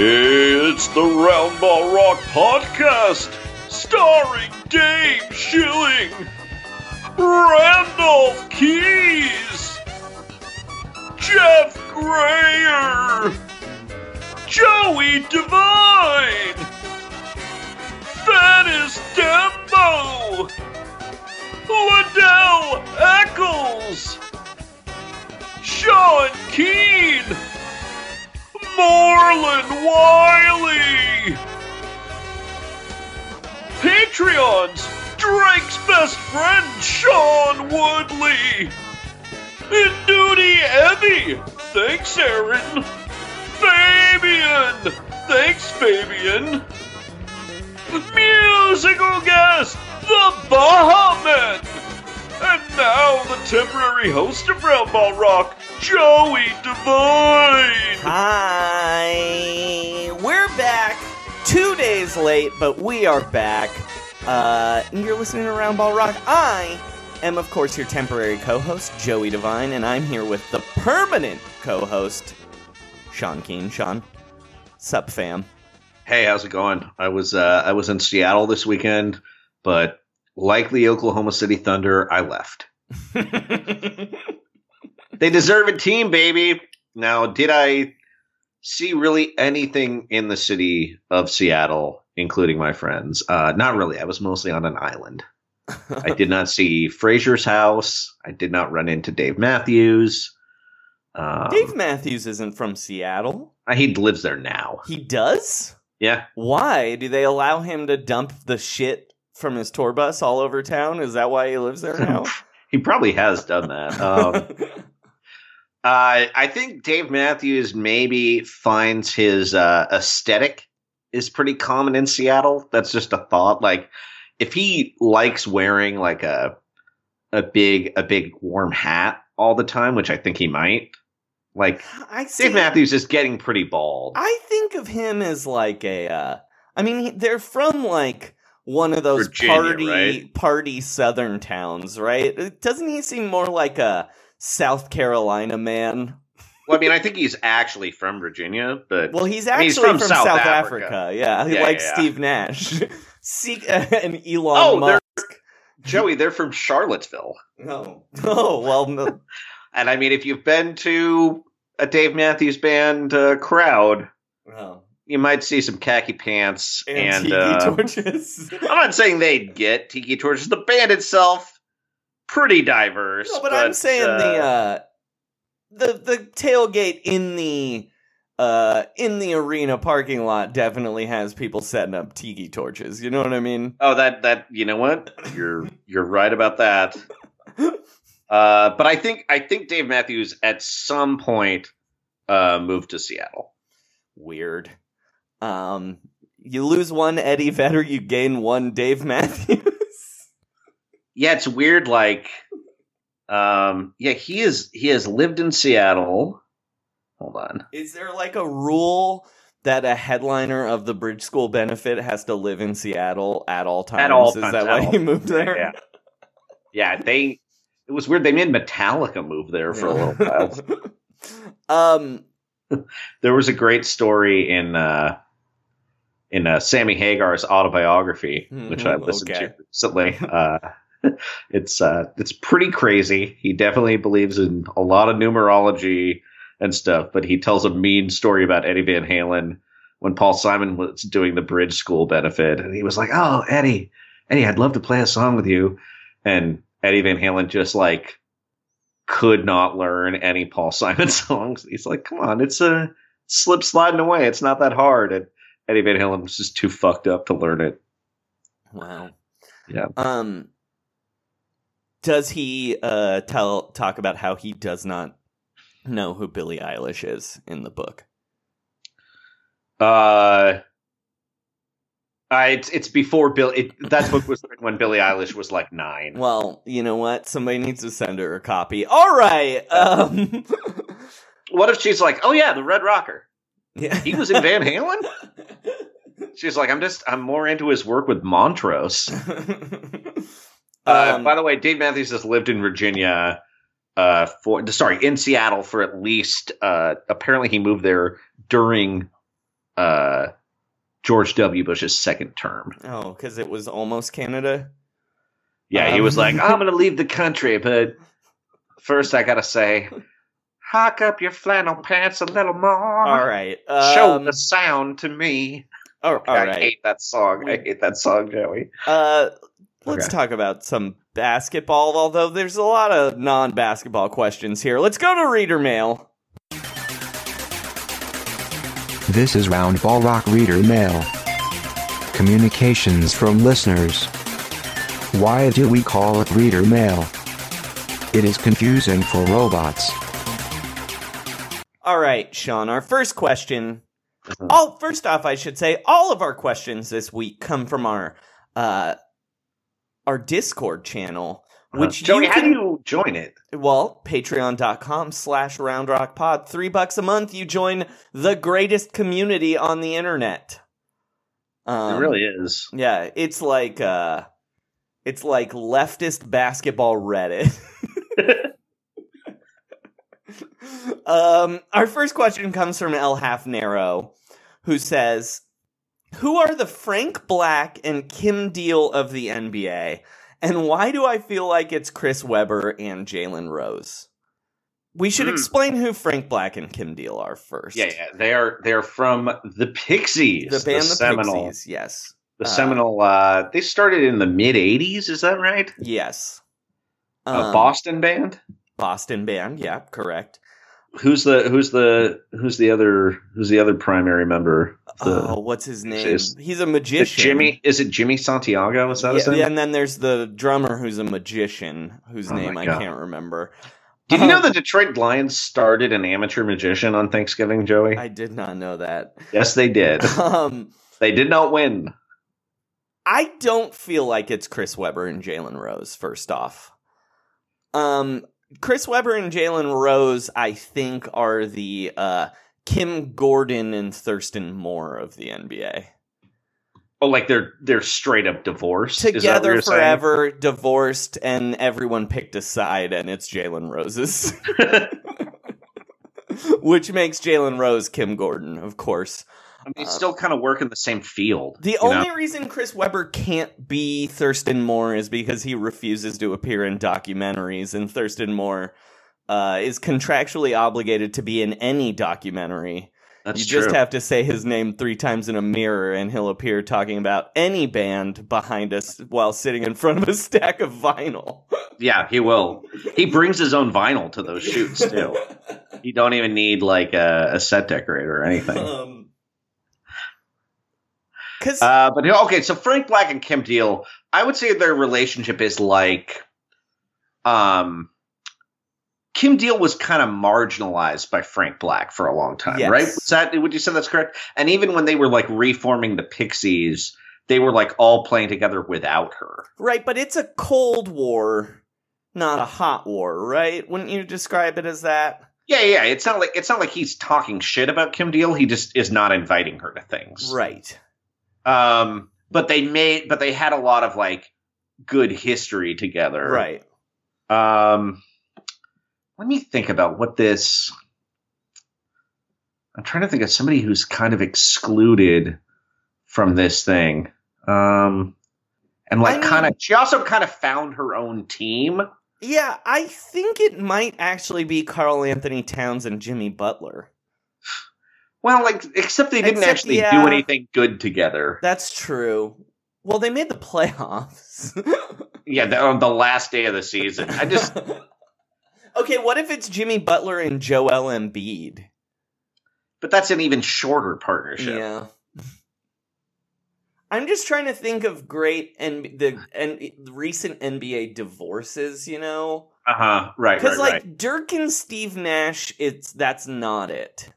It's the Roundball Rock Podcast, starring Dave Schilling, Randolph Keys, Jeff Grayer, Joey Devine, Fanis Dembo, Liddell Eccles, Sean Keane, Marlon Wiley! Patreons! Drake's best friend, Sean Woodley! And Duty Evie! Thanks, Aaron! Fabian! Thanks, Fabian! Musical guest, the Bahaman! And now the temporary host of Roundball Rock, Joey Devine! Hi, we're back. Two days late, but we are back. Uh, and you're listening to Roundball Rock. I am, of course, your temporary co-host, Joey Devine, and I'm here with the permanent co-host, Sean Keane. Sean, sup, fam? Hey, how's it going? I was uh, I was in Seattle this weekend, but like the Oklahoma City Thunder, I left. They deserve a team, baby. Now, did I see really anything in the city of Seattle, including my friends? Uh, not really. I was mostly on an island. I did not see Frasier's house. I did not run into Dave Matthews. Um, Dave Matthews isn't from Seattle. uh, he lives there now. He does? Yeah. Why? Do they allow him to dump the shit from his tour bus all over town? Is that why he lives there now? He probably has done that. Um, uh, I think Dave Matthews maybe finds his uh, aesthetic is pretty common in Seattle. That's just a thought. Like, if he likes wearing like a a big a big warm hat all the time, which I think he might. Like, I see. Dave Matthews is getting pretty bald. I think of him as like a. Uh, I mean, he- they're from like one of those Virginia, party right? party southern towns, right? Doesn't he seem more like a South Carolina man? well, I mean, I think he's actually from Virginia, but Well, he's I mean, actually he's from from, South South, Africa. Africa. Yeah, Yeah, like yeah, yeah. Steve Nash, Seek and Elon Oh, they're- Musk. Joey, they're from Charlottesville. No, oh well, no. And I mean, if you've been to a Dave Matthews Band uh, crowd, no. You might see some khaki pants And, and, tiki uh, torches. I'm not saying they'd get tiki torches. The band itself, pretty diverse. No, but, I'm saying the uh, the the tailgate in the uh in the arena parking lot definitely has people setting up tiki torches. You know what I mean? oh that that you know what you're you're right about that. Uh, but I think I think Dave Matthews at some point uh, moved to Seattle. Weird. Um, You lose one Eddie Vedder, you gain one Dave Matthews. Yeah, it's weird. Like, um, yeah, he is. He has lived in Seattle. Hold on. Is there like a rule that a headliner of the Bridge School benefit has to live in Seattle at all times? At all Is times, that why he moved there? Yeah. Yeah, they. It was weird. They made Metallica move there for a little while. um, there was a great story in uh, in uh, Sammy Hagar's autobiography, which I listened okay. to recently. Uh, it's uh, it's pretty crazy. He definitely believes in a lot of numerology and stuff, but he tells a mean story about Eddie Van Halen when Paul Simon was doing the Bridge School benefit, and he was like, "Oh, Eddie, Eddie, I'd love to play a song with you," and Eddie Van Halen just like could not learn any Paul Simon songs. He's like, come on, it's a slip sliding away. It's not that hard. And Eddie Van Halen was just too fucked up to learn it. wow. Yeah. Um, does he uh tell talk about how he does not know who Billie Eilish is in the book? Uh, uh it's it's before Bill. It, that book was written when Billie Eilish was like nine. Well, you know what? Somebody needs to send her a copy. All right. Um, What if she's like, oh yeah, the Red Rocker. yeah. He was in Van Halen. She's like, I'm just I'm more into his work with Montrose. Uh, Um, by the way, Dave Matthews has lived in Virginia uh, for sorry in Seattle for at least uh, apparently he moved there during uh, George W. Bush's second term. oh, because it was almost Canada. Yeah, he Um. was like, I'm going to leave the country, but first I got to say, hock up your flannel pants a little more. All right. Show Um, the sound to me. All, all I right. hate that song. I hate that song, Joey. Uh, let's Okay. talk about some basketball. Although there's a lot of non-basketball questions here. Let's go to reader mail. This is Roundball Rock Reader Mail. Communications from listeners. Why do we call it Reader Mail? It is confusing for robots. All right, Sean. Our first question. Uh-huh. All first off, I should say all of our questions this week come from our uh our Discord channel, which Joey, you how can do you join it? Well, patreon.com slash roundrockpod. Three bucks a month, you join the greatest community on the internet. Um, it really is. Yeah, it's like uh it's like leftist basketball Reddit. um our first question comes from El Half Narrow, who says Who are the Frank Black and Kim Deal of the NBA? And why do I feel like it's Chris Webber and Jalen Rose? We should Hmm. explain who Frank Black and Kim Deal are first. Yeah, yeah, they are they're from the Pixies, The band The, Seminole, Pixies, yes. the Uh, Seminole. Uh, they started in the mid '80s. Is that right? Yes. A Um, Boston band. Boston band, yeah, correct. Who's the who's the who's the other who's the other primary member? The, oh, what's his name? is- He's a magician. Jimmy? Is it Jimmy Santiago? Is that his yeah, name? yeah, and then there's the drummer who's a magician whose Oh name I can't remember. Did you know Um, the Detroit Lions started an amateur magician on Thanksgiving, Joey? I did not know that. yes, they did. Um, they did not win. I don't feel like it's Chris Webber and Jalen Rose. First off, um, Chris Webber and Jalen Rose, I think, are the uh, Kim Gordon and Thurston Moore of the NBA. Oh, like they're they're straight up divorced. Is that what Together you're saying? forever, divorced, and everyone picked a side, and it's Jalen Rose's. Which makes Jalen Rose Kim Gordon, of course. I mean, they still kind of work in the same field. The only know? reason Chris Webber can't be Thurston Moore is because he refuses to appear in documentaries, and Thurston Moore uh, is contractually obligated to be in any documentary. That's you true. just have to say his name three times in a mirror, and he'll appear talking about any band behind us while sitting in front of a stack of vinyl. Yeah, he will. He brings his own vinyl to those shoots too. you don't even need like a, a set decorator or anything. um, Cause Uh, but okay, so Frank Black and Kim Deal, I would say their relationship is like, um, Kim Deal was kind of marginalized by Frank Black for a long time, Yes. right? Was that would you say that's correct? And even when they were like reforming the Pixies, they were like all playing together without her. Right, but it's a Cold War, not a hot war, right? Wouldn't you describe it as that? Yeah, yeah. It's not like it's not like he's talking shit about Kim Deal. He just is not inviting her to things. Right. Um, but they made, but they had a lot of like good history together. Right. Um, let me think about what this. I'm trying to think of somebody who's kind of excluded from this thing. Um, and like I mean- kind of, she also kind of found her own team. Yeah, I think it might actually be Karl-Anthony Towns and Jimmy Butler. Well, like except they didn't Except, actually yeah. do anything good together. That's true. Well, they made the playoffs. Yeah, the, on the last day of the season. I just okay, what if it's Jimmy Butler and Joel Embiid? but that's an even shorter partnership. Yeah. I'm just trying to think of great and the and recent NBA divorces, you know, Uh huh. Right. because Right. like right. Dirk and Steve Nash, it's that's not it.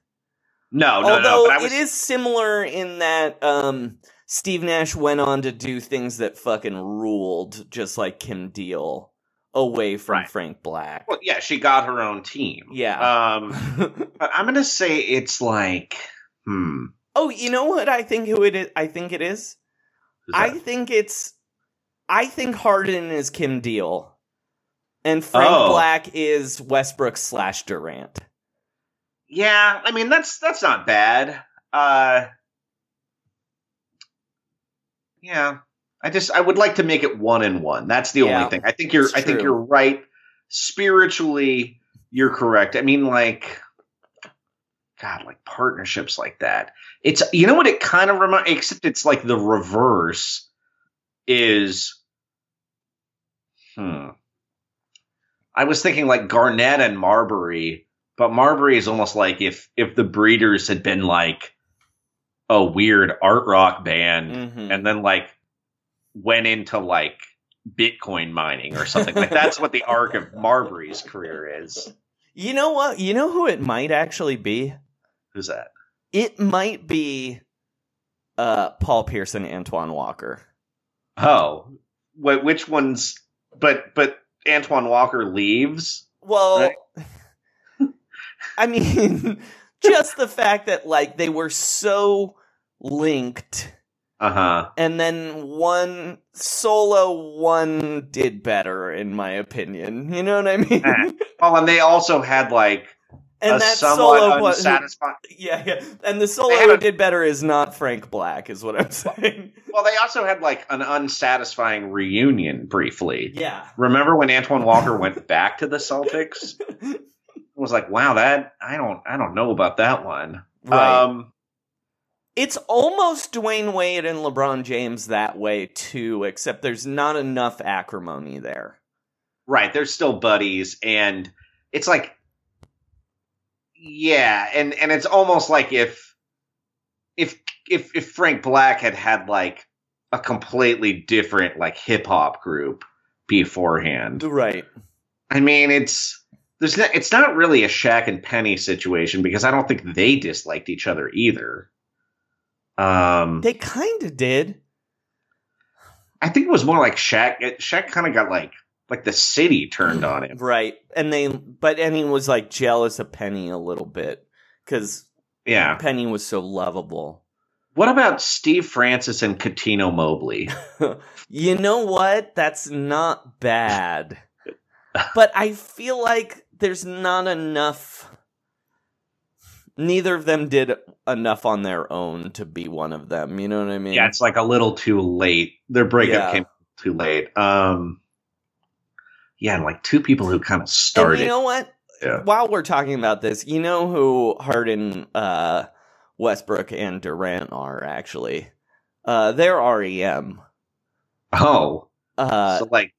No, no, Although no. But I was, it is similar in that um, Steve Nash went on to do things that fucking ruled, just like Kim Deal, away from Right. Frank Black. Well, yeah, she got her own team. Yeah. Um, but I'm gonna say it's like, hmm. oh, you know what I think who it is? I think it is. I think it's. I think Harden is Kim Deal, and Frank Oh. Black is Westbrook slash Durant. Yeah. I mean, that's that's not bad. Uh, yeah. I just I would like to make it one and one. That's the Yeah, only thing. I think you're I think you're right. Spiritually, you're correct. I mean, like, God, like partnerships like that. It's you know what it kind of reminds. Except it's like the reverse. Is hmm. I was thinking like Garnett and Marbury, but Marbury is almost like if if the Breeders had been like a weird art rock band Mhm. and then like went into like Bitcoin mining or something. like that's what the arc of Marbury's career is. You know what? You know who it might actually be? Who's that? It might be uh, Paul Pearson, Antoine Walker. Oh, wh- which one's? But but Antoine Walker leaves. Well, Right. I mean, just the fact that like they were so linked, Uh huh. and then one solo, one did better, in my opinion. You know what I mean? Eh. Well, and they also had like and a that solo was unsatisfying. yeah, yeah. And the solo who a- did better is not Frank Black, is what I'm saying. Well, they also had like an unsatisfying reunion briefly. yeah. Remember when Antoine Walker went back to the Celtics? Was like, wow, that I don't I don't know about that one. Right. Um, It's almost Dwyane Wade and LeBron James that way too, except there's not enough acrimony there. right, they're still buddies, and it's like, yeah, and and it's almost like if if if if Frank Black had had like a completely different like hip hop group beforehand. Right. I mean, it's there's not, it's not really a Shaq and Penny situation because I don't think they disliked each other either. Um, They kind of did. I think it was more like Shaq. Shaq kind of got like like the city turned on him. Right. And they, but, and he was like jealous of Penny a little bit because Yeah. Penny was so lovable. What about Steve Francis and Cuttino Mobley? You know what? That's not bad. but I feel like there's not enough. Neither of them did enough on their own to be one of them. You know what I mean? Yeah, it's like a little too late. Their breakup Yeah. came too late. Um, yeah, and like two people who kind of And started. you know what? Yeah. While we're talking about this, you know who Harden, uh, Westbrook, and Durant are actually? Uh, they're REM. oh, Uh, so like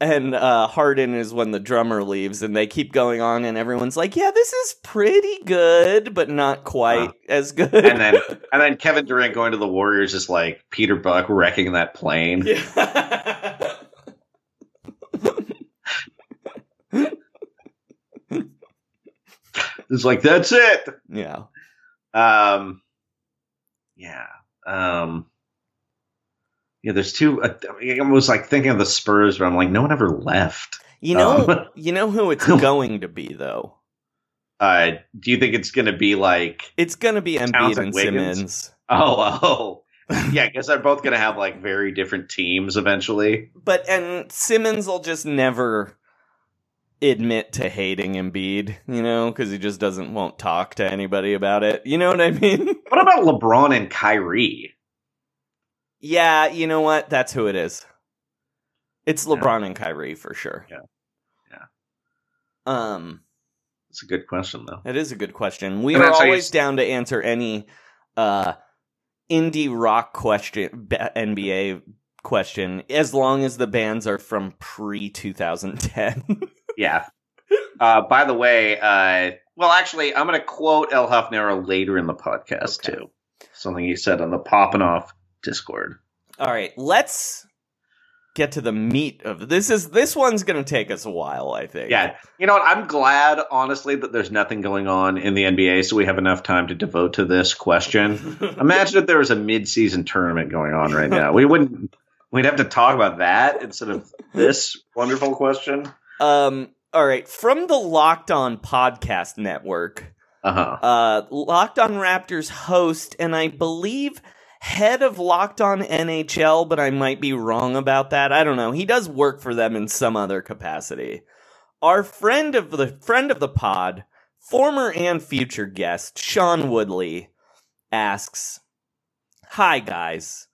and uh, Harden is when the drummer leaves, and they keep going on, and everyone's like, "Yeah, this is pretty good, but not quite Uh, as good." and then and then Kevin Durant going to the Warriors is like Peter Buck wrecking that plane. Yeah. it's like that's it. Yeah. Um, yeah. Um, yeah. There's two. Uh, I was like thinking of the Spurs, but I'm like, no one ever left. You know, Um. you know who it's going to be though. Uh, do you think it's going to be like? It's going to be Embiid and and Wiggins? Simmons. Oh, oh. Yeah, I guess they're both going to have like very different teams eventually. But and Simmons will just never admit to hating Embiid, you know, because he just doesn't won't talk to anybody about it. You know what I mean? What about LeBron and Kyrie? Yeah, you know what? That's who it is. It's LeBron and Kyrie for sure. Yeah. Yeah. Um, It's a good question, though. It is a good question. We And are how you always down to answer any uh, indie rock question, b- NBA question, as long as the bands are from pre 2010. Yeah. Uh, by the way, uh, well, actually, I'm going to quote El Huffnero later in the podcast Okay. too. Something he said on the Popping Off Discord. All right, let's get to the meat of this. Is this one's going to take us a while? I think. Yeah, you know what? I'm glad, honestly, that there's nothing going on in the NBA, so we have enough time to devote to this question. Imagine if there was a mid-season tournament going on right now. We wouldn't. We'd have to talk about that instead of this wonderful question. Um. All right, from the Locked On Podcast Network. Uh huh. uh, Locked On Raptors host, and I believe head of Locked On NHL, but I might be wrong about that. I don't know. He does work for them in some other capacity. Our friend of the friend of the pod, former and future guest Sean Woodley, asks, "Hi guys,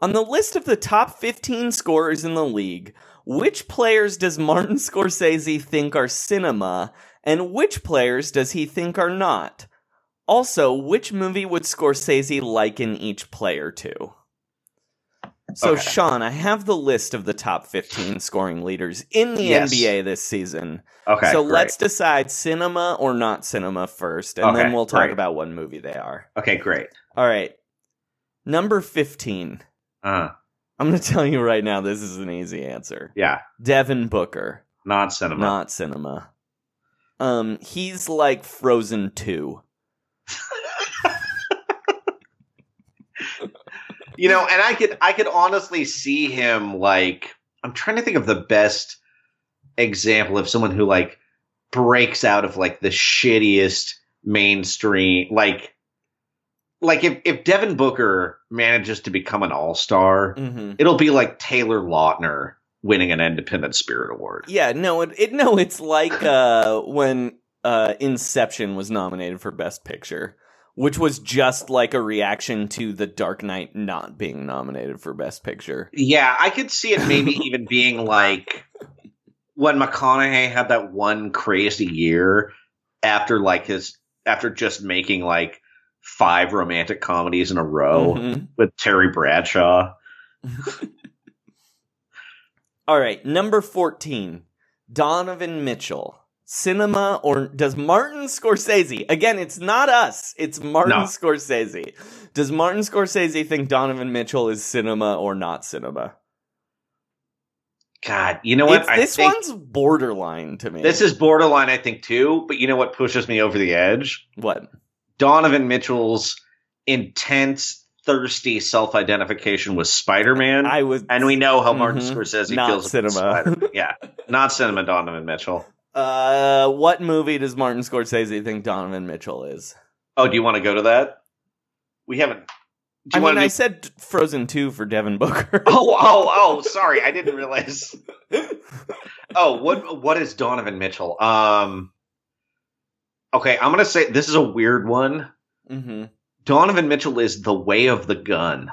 on the list of the top 15 scorers in the league." Which players does Martin Scorsese think are cinema, and which players does he think are not? Also, which movie would Scorsese liken each player to? So, Okay. Sean, I have the list of the top 15 scoring leaders in the Yes. NBA this season. Okay. so great. let's decide cinema or not cinema first, and then we'll talk great. about what movie they are. Okay, great. All right. Number 15. Uh, I'm going to tell you right now, this is an easy answer. yeah, Devin Booker, not cinema. not cinema. Um, he's like Frozen 2. you know, and I could I could honestly see him like I'm trying to think of the best example of someone who like breaks out of like the shittiest mainstream like like if if Devin Booker manages to become an all-star, Mm-hmm. it'll be like Taylor Lautner winning an Independent Spirit Award. Yeah, no, it, it no, it's like uh, when uh, Inception was nominated for Best Picture, which was just like a reaction to The Dark Knight not being nominated for Best Picture. Yeah, I could see it maybe even being like when McConaughey had that one crazy year after like his after just making like five romantic comedies in a row Mhm. with Terry Bradshaw. All right, number fourteen, Donovan Mitchell. Cinema or does Martin Scorsese? Again, it's not us. It's Martin No. Scorsese. Does Martin Scorsese think Donovan Mitchell is cinema or not cinema? God, you know what? It's, this think one's borderline to me. this is borderline, I think, too. But you know what pushes me over the edge? what? Donovan Mitchell's intense, thirsty self-identification with Spider-Man. I was and we know how Martin Mhm. Scorsese feels cinema. Yeah, not cinema. Donovan Mitchell. Uh, what movie does Martin Scorsese think Donovan Mitchell is? Oh, do you want to go to that? We haven't. Do I mean, want I said Frozen Two for Devin Booker. Oh, oh, oh! Sorry, I didn't realize. Oh, what? What is Donovan Mitchell? Um. Okay, I'm gonna say this is a weird one. hmm Donovan Mitchell is the way of the gun.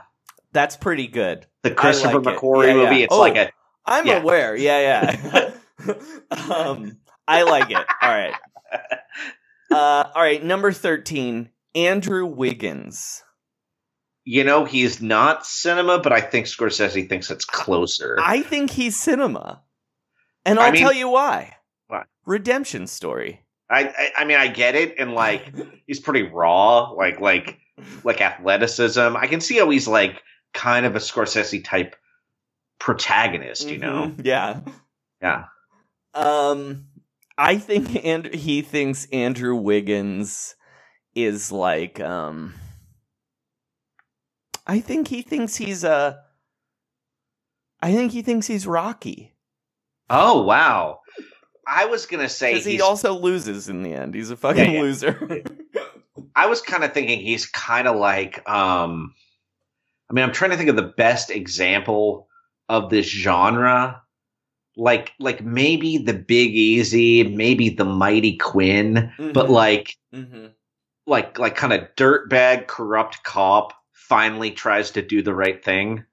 That's pretty good. The Christopher like. McQuarrie Yeah, yeah. movie. It's Oh. like a I'm Yeah. aware. Yeah, yeah. um, I like it. All right. Uh, all right. Number thirteen, Andrew Wiggins. you know he's not cinema, but I think Scorsese thinks it's closer. I think he's cinema, and I I'll mean- tell you why. Why? Redemption story. I, I I mean I get it, and like he's pretty raw, like like like athleticism. I can see how he's like kind of a Scorsese type protagonist, you know? Mhm. Yeah. Yeah. Um. I think and he thinks Andrew Wiggins is like um I think he thinks he's uh I think he thinks he's Rocky. Oh wow. I was gonna say he also loses in the end. He's a fucking Yeah, yeah. loser. I was kind of thinking he's kind of like um I mean I'm trying to think of the best example of this genre like like maybe the Big Easy, maybe the Mighty Quinn, but Mhm. like mm-hmm. like like kind of dirtbag corrupt cop finally tries to do the right thing.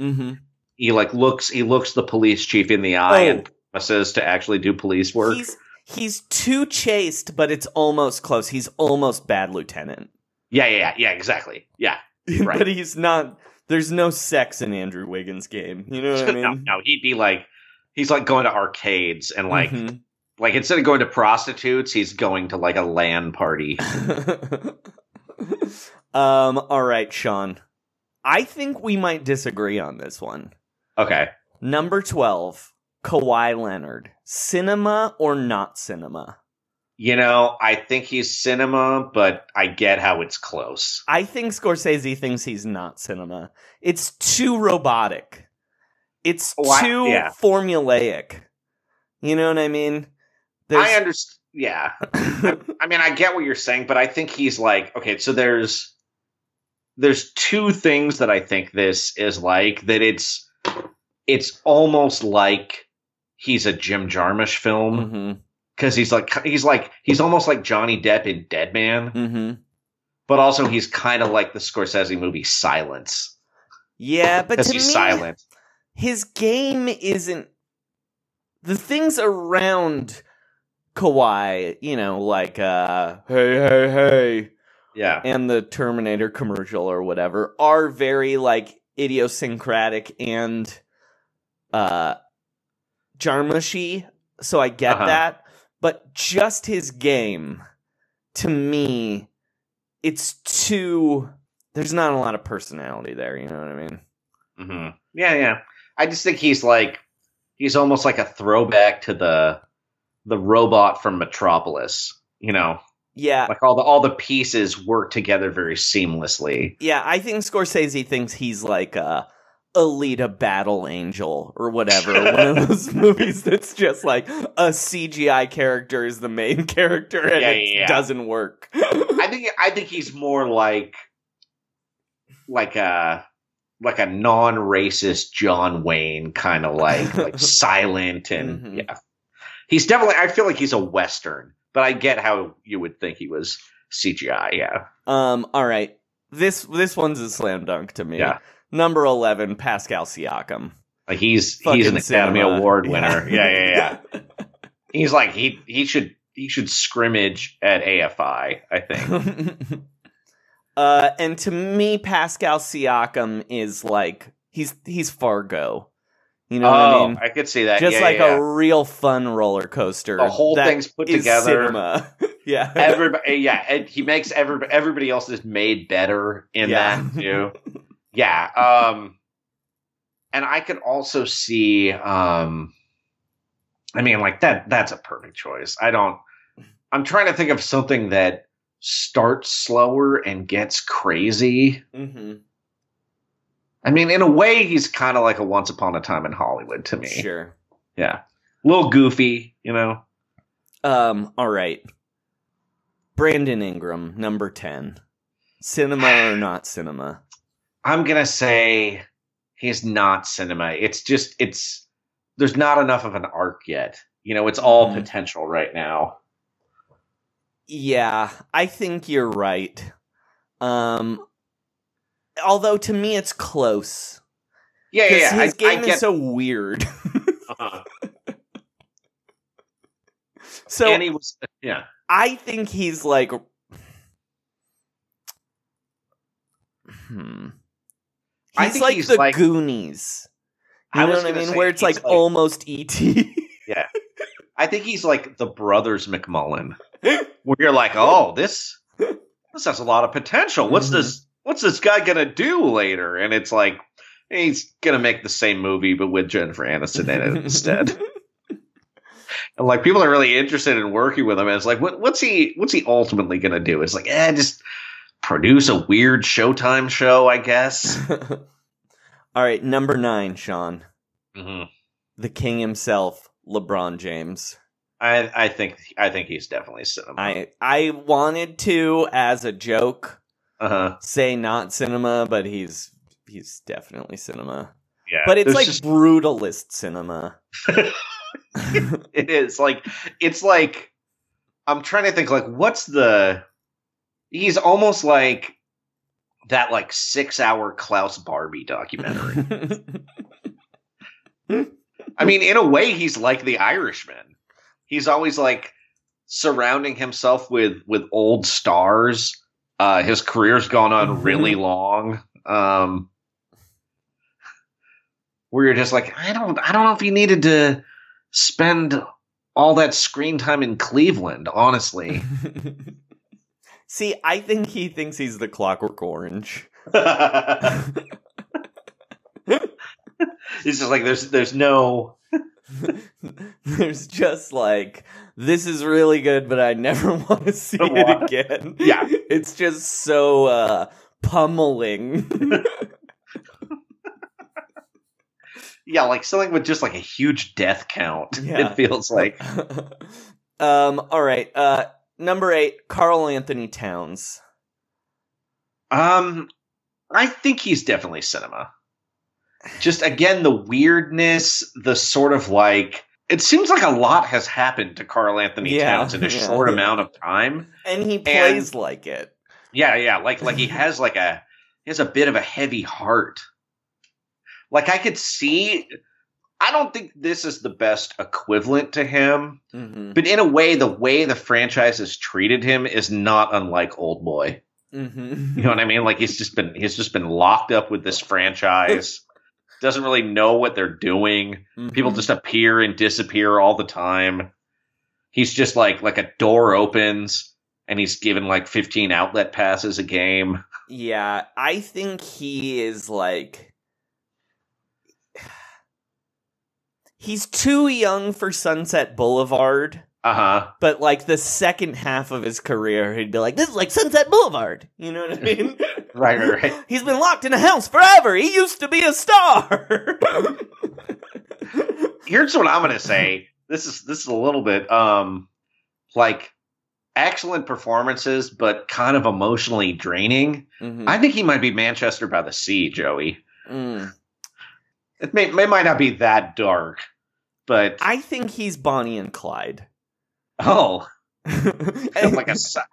Mm-hmm. He like looks he looks the police chief in the eye Oh. and promises to actually do police work. He's he's too chaste, but it's almost close. He's almost bad lieutenant. yeah, yeah, yeah, yeah, exactly. Yeah. Right. but he's not there's no sex in Andrew Wiggins' game. You know what I mean? no, no, he'd be like he's like going to arcades and like Mhm. like instead of going to prostitutes, he's going to like a LAN party. um, all right, Sean. I think we might disagree on this one. Okay. Number 12, Kawhi Leonard. Cinema or not cinema? You know, I think he's cinema, but I get how it's close. I think Scorsese thinks he's not cinema. It's too robotic. It's Oh, I- too yeah. formulaic. You know what I mean? I understand. Yeah. I mean, I get what you're saying, but I think he's like, okay, so there's there's two things that I think this is like that it's it's almost like he's a Jim Jarmusch film mm-hmm, because he's like he's like he's almost like Johnny Depp in Dead Man, mm-hmm. but also he's kind of like the Scorsese movie Silence Yeah, but to he's me, silent. his game isn't the things around Kawhi, you know, like uh hey hey hey Yeah, and the Terminator commercial or whatever are very like idiosyncratic and uh Jarmushy, so I get Uh-huh. that, but just his game to me it's too there's not a lot of personality there, you know what I mean? hmm yeah, yeah. I just think he's like he's almost like a throwback to the the robot from Metropolis. You know, Yeah, like all the all the pieces work together very seamlessly. Yeah, I think Scorsese thinks he's like a Alita Battle Angel or whatever. one of those movies that's just like a CGI character is the main character and Yeah, it yeah, doesn't work. I think I think he's more like like a like a non-racist John Wayne kind of like like silent and Mhm. yeah. He's definitely I feel like he's a western, but I get how you would think he was CGI, yeah. um, all right. This this one's a slam dunk to me. Yeah. Number eleven, Pascal Siakam. Like he's Fucking he's an Academy cinema. Award winner. Yeah, yeah, yeah. He's like he he should he should scrimmage at AFI, I think. uh, and to me, Pascal Siakam is like he's he's Fargo. You know what I oh, mean? I could see that. just yeah, like yeah, a real fun roller coaster. The whole thing's put together. Yeah. everybody yeah he makes every, everybody else is made better in Yeah. that too yeah um and i could also see um i mean like that that's a perfect choice i don't i'm trying to think of something that starts slower and gets crazy Mm-hmm. i mean in a way he's kind of like a once upon a time in hollywood to me Sure. yeah a little goofy you know Um. All right. Brandon Ingram, number ten. Cinema or not cinema? I'm gonna say he's not cinema. It's just it's there's not enough of an arc yet. You know, it's all Mhm. potential right now. Yeah, I think you're right. Um. Although to me it's close Yeah, yeah, yeah. his I, I game get, is so weird. uh-huh. so and he was yeah. I think he's like. Hmm. I He's think like he's the like- Goonies. You I know what I mean? Where it's like, like- almost E yeah. I think he's like the brothers McMullen, where you're like, oh, this this has a lot of potential. What's Mhm. this? What's this guy gonna do later? And it's like he's gonna make the same movie but with Jennifer Aniston in it instead. And like people are really interested in working with him. And it's like, what, what's he what's he ultimately gonna do? It's like, eh, just produce a weird Showtime show, I guess. All right, number nine, Sean, hmm the king himself, LeBron James. I I think I think he's definitely cinema. I I wanted to, as a joke, uh huh. say not cinema, but he's he's definitely cinema. Yeah, But it's like just- brutalist cinema. it is like it's like I'm trying to think like what's the he's almost like that like six hour Klaus Barbie documentary. I mean, in a way, he's like the Irishman. He's always like surrounding himself with with old stars. Uh, his career's gone on really long. Um, where you're just like, I don't, I don't know if he needed to spend all that screen time in Cleveland. Honestly, See, I think he thinks he's the Clockwork Orange. he's just like, there's, there's no. There's just like this is really good, but I never want to see it again. Yeah. it's just so uh, pummeling. Yeah, like something with just like a huge death count. Yeah. It feels like. um. All right. Uh. Number eight, Karl-Anthony Towns. Um, I think he's definitely cinema. Just again, the weirdness, the sort of like. It seems like a lot has happened to Karl-Anthony Yeah, Towns in a yeah. short amount of time. And he plays like it. Yeah, yeah, like like he has like a he has a bit of a heavy heart. Like I could see. I don't think this is the best equivalent to him, Mm-hmm. but in a way, the way the franchise has treated him is not unlike Old Boy. Mm-hmm. You know what I mean? Like he's just been he's just been locked up with this franchise. Doesn't really know what they're doing. Mm-hmm. People just appear and disappear all the time. He's just like like a door opens and he's given like 15 outlet passes a game. Yeah, I think he is like. He's too young for Sunset Boulevard, Uh-huh. but like the second half of his career, he'd be like, "This is like Sunset Boulevard." You know what I mean? Right, right, right. He's been locked in a house forever. He used to be a star. Here's what I'm gonna say. This is this is a little bit um like excellent performances, but kind of emotionally draining. Mhm. I think he might be Manchester by the Sea, Joey. Mm. It may, may might not be that dark, but I think he's Bonnie and Clyde. oh, And- like a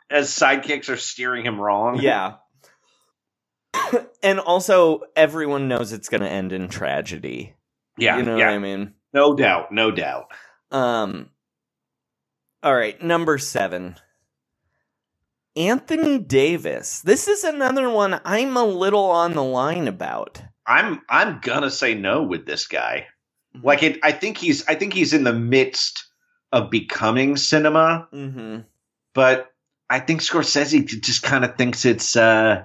as sidekicks are steering him wrong. yeah. and also, everyone knows it's going to end in tragedy. yeah, you know yeah. what I mean? No doubt, no doubt. Um. All right, number seven. Anthony Davis. This is another one I'm a little on the line about. I'm I'm gonna say no with this guy. Like it, I think he's I think he's in the midst of becoming cinema, Mm-hmm. but I think Scorsese just kind of thinks it's uh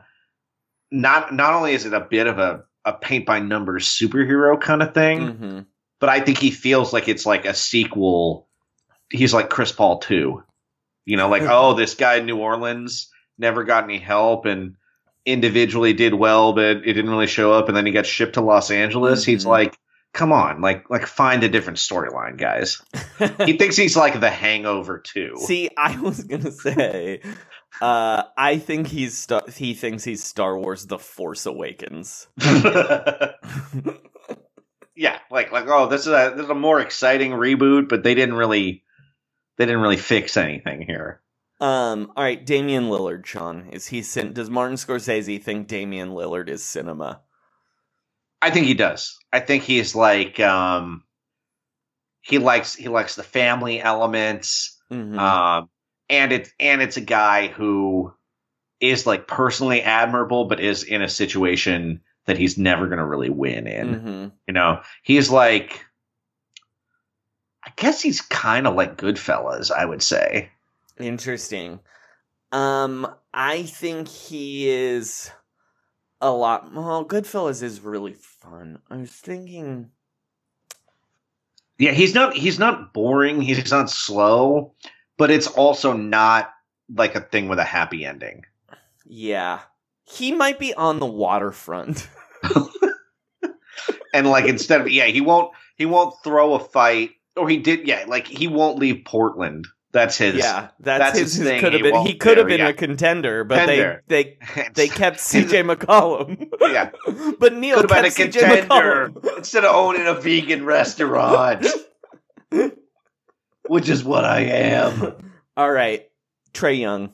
not not only is it a bit of a a paint by numbers superhero kind of thing, Mm-hmm. but I think he feels like it's like a sequel. He's like Chris Paul too, you know, like oh, this guy in New Orleans never got any help and individually did well, but it didn't really show up, and then he got shipped to Los Angeles. He's Mhm. like, come on, like like find a different storyline, guys. he thinks he's like the Hangover too. See, I was gonna say, uh, I think he's Star- he thinks he's Star Wars: The Force Awakens. yeah, like like oh, this is a this is a more exciting reboot, but they didn't really they didn't really fix anything here. Um, all right, Damian Lillard, Sean, is he? Cin- does Martin Scorsese think Damian Lillard is cinema? I think he does. I think he's like um he likes he likes the family elements. Mhm. Um and it's and it's a guy who is like personally admirable but is in a situation that he's never going to really win in. Mhm. You know, he's like I guess he's kind of like Goodfellas, I would say. Interesting. Um, I think he is a lot. Well, Goodfellas is really fun. I was thinking. Yeah, he's not he's not boring. He's not slow, but it's also not like a thing with a happy ending. Yeah. He might be on the waterfront. And like instead of yeah, he won't he won't throw a fight or he did yeah, like he won't leave Portland. That's his yeah, that's, that's his, his thing. could have He been he could have been a contender, but Contender. they they they kept CJ McCollum. Yeah. but Neil could have been a CJ contender McCollum. instead of owning a vegan restaurant. Which is what I am. All right. Trae Young,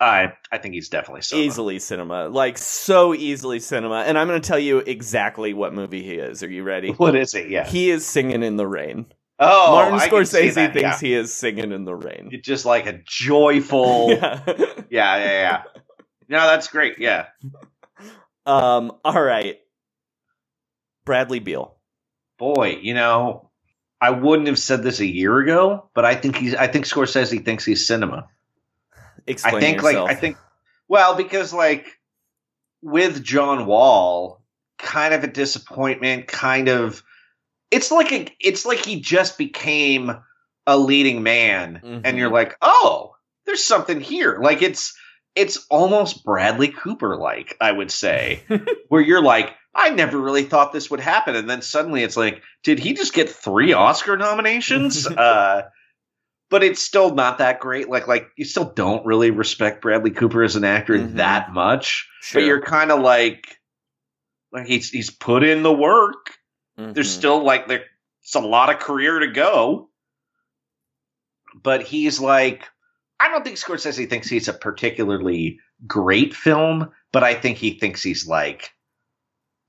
I I think he's definitely so. easily cinema. Like so easily cinema. And I'm going to tell you exactly what movie he is. Are you ready? What is it? Yeah. He is singing in the rain. Oh, Martin I can see Scorsese that, thinks yeah. he is singing in the rain. It's just like a joyful. yeah. Yeah. yeah, yeah, No, that's great. Yeah. um all right. Bradley Beal. Boy, you know, I wouldn't have said this a year ago, but I think he's. I think Scorsese thinks he's cinema. Explain I think, yourself. like, I think. Well, because like with John Wall, kind of a disappointment. Kind of, it's like a. It's like he just became a leading man, Mhm. and you're like, oh, there's something here. Like it's. It's almost Bradley Cooper like, I would say, where you're like, I never really thought this would happen. And then suddenly it's like, did he just get three Oscar nominations? uh, but it's still not that great. Like, like you still don't really respect Bradley Cooper as an actor Mhm. that much. Sure. But you're kind of like, like he's he's put in the work. There's Mhm. still like there's a lot of career to go. But he's like, I don't think Scorsese thinks he's a particularly great film, but I think he thinks he's like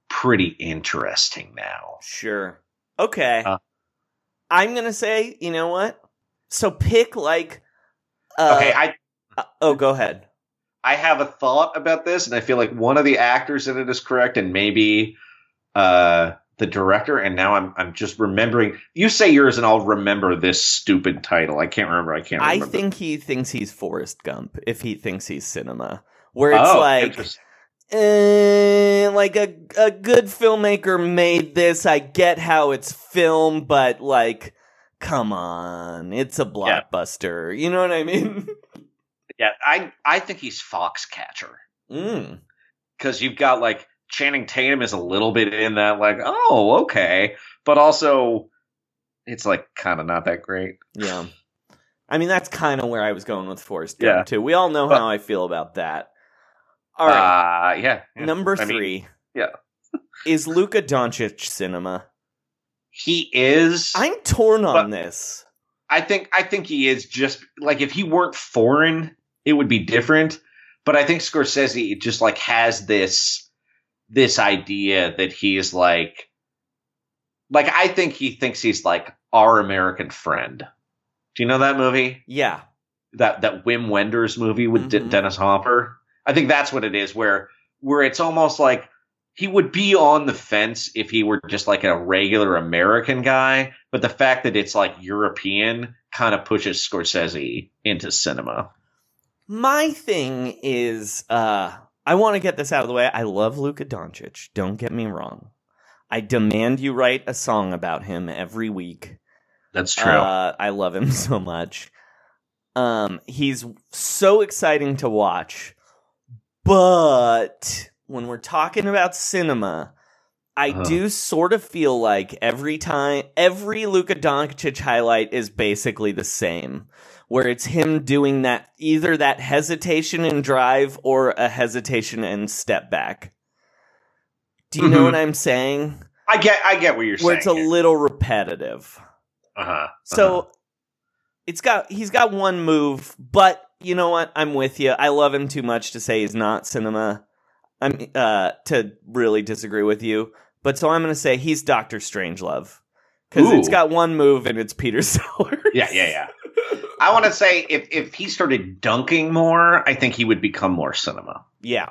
pretty interesting now. Sure. Okay. Uh, I'm gonna say, you know what? So pick like. Uh, okay, I uh, oh, go ahead. I have a thought about this, and I feel like one of the actors in it is correct, and maybe uh, the director. And now I'm I'm just remembering. You say yours, and I'll remember this stupid title. I can't remember. I can't. I think he thinks he's Forrest Gump if he thinks he's cinema, where it's Oh, like, eh, like a a good filmmaker made this. I get how it's film, but like, come on, it's a blockbuster. You know what I mean? yeah, I I think he's Foxcatcher Mm. because you've got like Channing Tatum is a little bit in that, like, oh, okay, but also it's like kind of not that great. Yeah. I mean, that's kind of where I was going with Forrest Gump, Yeah. too. We all know how I feel about that. All right. Uh, yeah, yeah. Number I mean, three. yeah. is Luka Doncic cinema? he is. I'm torn on this. I think I think he is just like if he weren't foreign, it would be different. But I think Scorsese just like has this this idea that he's like like I think he thinks he's like our American friend. Do you know that movie? Yeah. That that Wim Wenders movie with Mhm. Dennis Hopper? I think that's what it is where where it's almost like he would be on the fence if he were just like a regular American guy, but the fact that it's like European kind of pushes Scorsese into cinema. My thing is, uh, I want to get this out of the way. I love Luka Doncic. Don't get me wrong. I demand you write a song about him every week. That's true. Uh, I love him so much. Um, he's so exciting to watch, but when we're talking about cinema, I Uh-huh. do sort of feel like every time, every Luka Doncic highlight is basically the same, where it's him doing that either that hesitation and drive or a hesitation and step back. Do you know Mhm. what I'm saying? I get I get what you're Where saying. Where it's a little repetitive. uh-huh. So it's got he's got one move, but you know what? I'm with you. I love him too much to say he's not cinema. I'm uh to really disagree with you. But so I'm gonna say he's Doctor Strangelove. Because it's got one move and it's Peter Sellers. Yeah, yeah, yeah. I want to say if if he started dunking more, I think he would become more cinema. Yeah.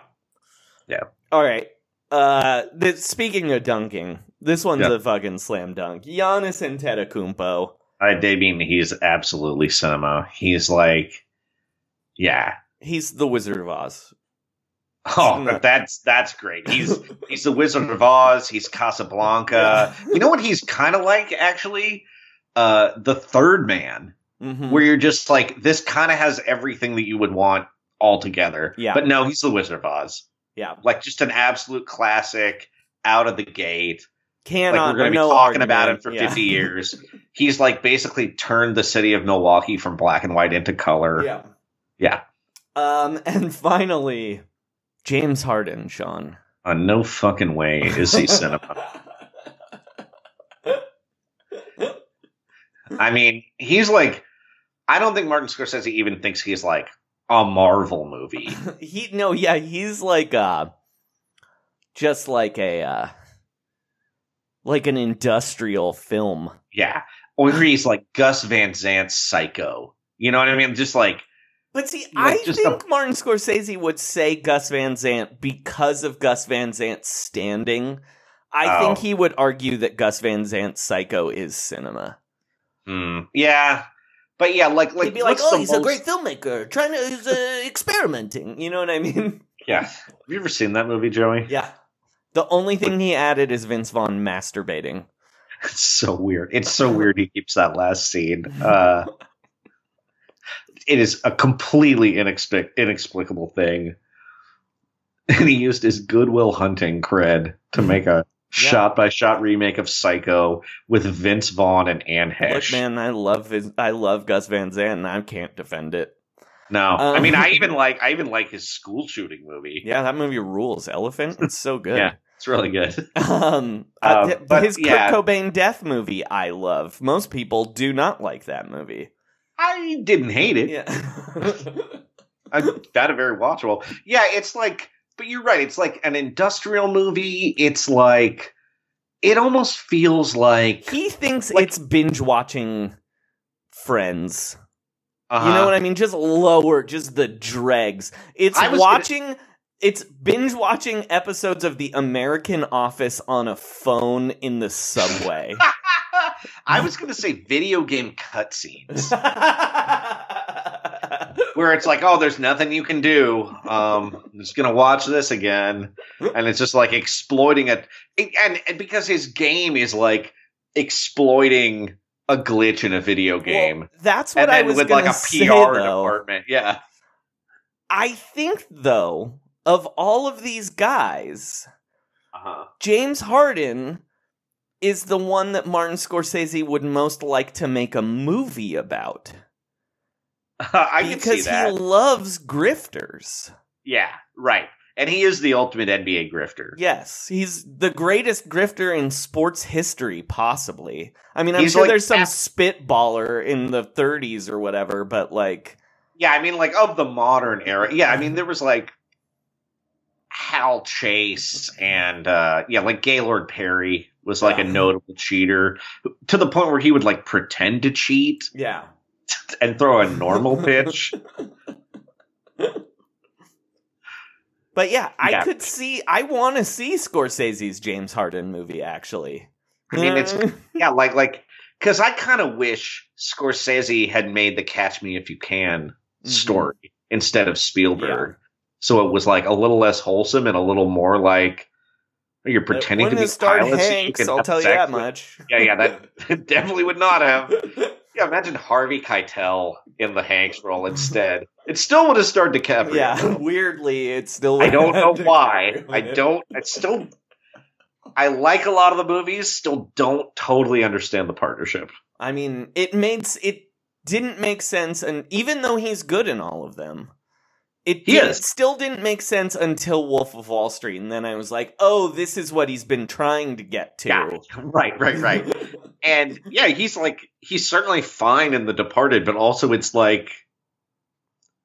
Yeah. All right. Uh, th- speaking of dunking, this one's Yeah. a fucking slam dunk. Giannis Antetokounmpo. I they mean he's absolutely cinema. He's like, yeah, He's the Wizard of Oz. Oh, that's that's great. He's he's the Wizard of Oz. He's Casablanca. You know what he's kind of like actually? Uh, the Third Man, Mhm. where you're just like this kind of has everything that you would want all together. Yeah. But no, he's the Wizard of Oz. yeah, Like just an absolute classic out of the gate. cannot. like we're going to be no talking about him for Yeah. 50 years. He's like basically turned the city of Milwaukee from black and white into color. Yeah. Yeah. Um, and finally, James Harden, Sean. Uh, no fucking way is he cinema. I mean, he's like, I don't think Martin Scorsese even thinks he's like a Marvel movie. he no, yeah, he's like uh just like a uh like an industrial film. Yeah. Or he's like Gus Van Sant's Psycho. You know what I mean? Just like, But see, Like, I think Martin Scorsese would say Gus Van Sant because of Gus Van Sant's standing. I Oh. think he would argue that Gus Van Sant's Psycho is cinema. hmm, yeah. But yeah, like, like, He'd be like, "Oh, the he's a great filmmaker, trying to, he's uh, experimenting." You know what I mean? Yeah. Have you ever seen that movie, Joey? Yeah. The only thing he added is Vince Vaughn masturbating. It's so weird. It's so weird he keeps that last scene. Uh, it is a completely inexplic- inexplicable thing. And he used his Goodwill Hunting cred to make a shot by shot remake of Psycho with Vince Vaughn and Anne Heche. Look, man, I love his, I love Gus Van Sant, and I can't defend it. no, I Um, mean, I even like I even like his school shooting movie. Yeah, that movie rules. Elephant, it's so good. Yeah, it's really good. Um, uh, Uh, th- but, his yeah. Kurt Cobain death movie, I love. Most people do not like that movie. I didn't hate it. Yeah. I found it very watchable. Yeah, it's like, but you're right. It's like an industrial movie. It's like, it almost feels like, he thinks Like- it's binge watching Friends. uh You know what I mean? Just lower, just the dregs. It's was gonna- watching. It's binge watching episodes of The American Office on a phone in the subway. I was going to say video game cutscenes where it's like, oh, there's nothing you can do. Um, I'm just going to watch this again, and it's just like exploiting it, and, and because his game is like exploiting a glitch in a video game. Well, that's what and I was with like a say, PR though. department, yeah. I think though, of all of these guys, Uh-huh. James Harden is the one that Martin Scorsese would most like to make a movie about I because he loves grifters. Yeah, right. And he is the ultimate NBA grifter. Yes, he's the greatest grifter in sports history, possibly. I mean, I'm He's sure like there's some spitballer in the 30s or whatever, but like, Yeah, I mean, like of the modern era. Yeah, I mean, there was like Hal Chase and uh yeah, like Gaylord Perry was like a notable cheater to the point where he would like pretend to cheat yeah. And throw a normal pitch. But yeah, I Yeah. could see. I want to see Scorsese's James Harden movie. Actually, I mean, it's Uh, yeah, like like because I kind of wish Scorsese had made the Catch Me If You Can Mhm. story instead of Spielberg. So it was like a little less wholesome and a little more like you're pretending to be so you Hanks, can I'll tell you that with- much. Yeah, yeah, that definitely would not have. Yeah, imagine Harvey Keitel in the Hanks role instead. It still would have starred DiCaprio. yeah, weirdly, it's still. I don't know why. I don't. I still. I like a lot of the movies. Still, don't totally understand the partnership. I mean, it makes it didn't make sense, and even though he's good in all of them, it is. still didn't make sense until Wolf of Wall Street, and then I was like, oh, this is what he's been trying to get to. Yeah, right, right, right. and yeah, he's like he's certainly fine in The Departed, but also it's like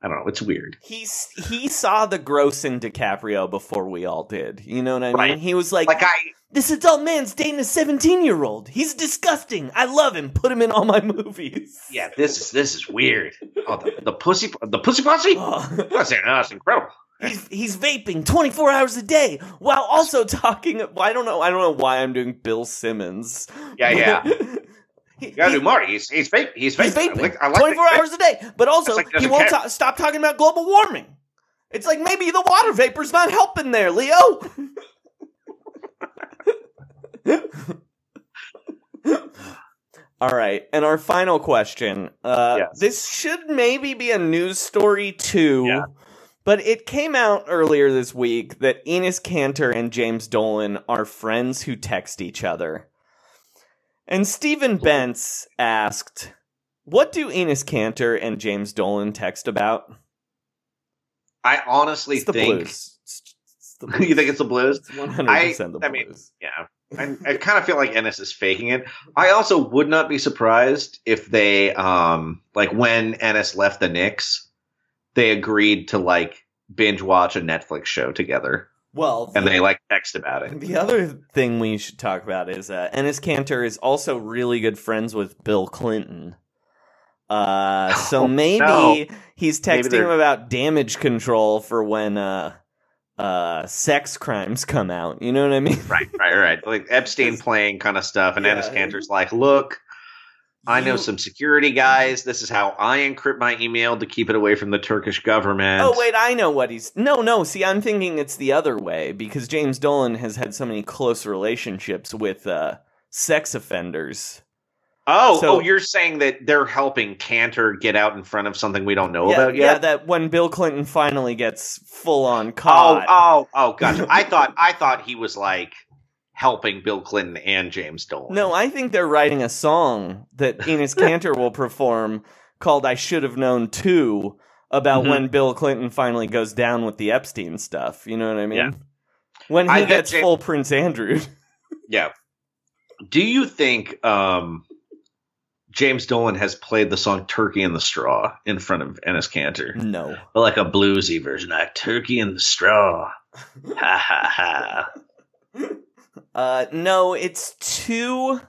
I don't know. It's weird. He's he saw the gross in DiCaprio before we all did. You know what I mean? Right. He was like, Like I. "This adult man's dating a seventeen-year-old. He's disgusting. I love him. Put him in all my movies." Yeah, this is this is weird. Oh, the, the pussy, the pussy posse. Oh. That's, that's incredible. He's, he's vaping 24 hours a day while also talking. well, I don't know. I don't know why I'm doing Bill Simmons. Yeah, yeah. he, You gotta he- do Marty. He's he's vape. He's vaping. he's I like, I like 24 hours a day, but also like he won't ta- stop talking about global warming. It's like maybe the water vapor's not helping there, Leo. All right, and our final question. Uh, Yes. This should maybe be a news story too, Yeah. but it came out earlier this week that Enes Kanter and James Dolan are friends who text each other. And Stephen Bentz asked, "What do Enes Kanter and James Dolan text about?" I honestly It's the think blues. It's, it's the blues. you think it's the blues. 100% the I mean, blues. Yeah. I, I kind of feel like Enes is faking it. I also would not be surprised if they, um, like when Enes left the Knicks, they agreed to like binge watch a Netflix show together, well, and they like text about it. The other thing we should talk about is uh, Enes Kanter is also really good friends with Bill Clinton. Uh, so Oh, maybe no. he's texting they're- him about damage control for when uh, uh, sex crimes come out. You know what I mean? Right, right, right. Like Epstein playing kind of stuff, and Yeah. Enes Kanter's like, "Look, I know some security guys. This is how I encrypt my email to keep it away from the Turkish government." Oh wait, I know what he's. No, no. See, I'm thinking it's the other way because James Dolan has had so many close relationships with uh, sex offenders. Oh, So- oh, you're saying that they're helping Kanter get out in front of something we don't know yeah, about yet? yeah, that when Bill Clinton finally gets full on oh, caught. oh, oh, gotcha. I thought I thought he was like helping Bill Clinton and James Dolan. No, I think they're writing a song that Enes Kanter will perform called I Should Have Known Too about Mhm. when Bill Clinton finally goes down with the Epstein stuff. You know what I mean? Yeah. When he I gets Jam- full Prince Andrew. Yeah. Do you think um, James Dolan has played the song "Turkey in the Straw" in front of Enes Kanter, no. but like a bluesy version, like "Turkey in the Straw"? ha ha ha! Uh no, it's too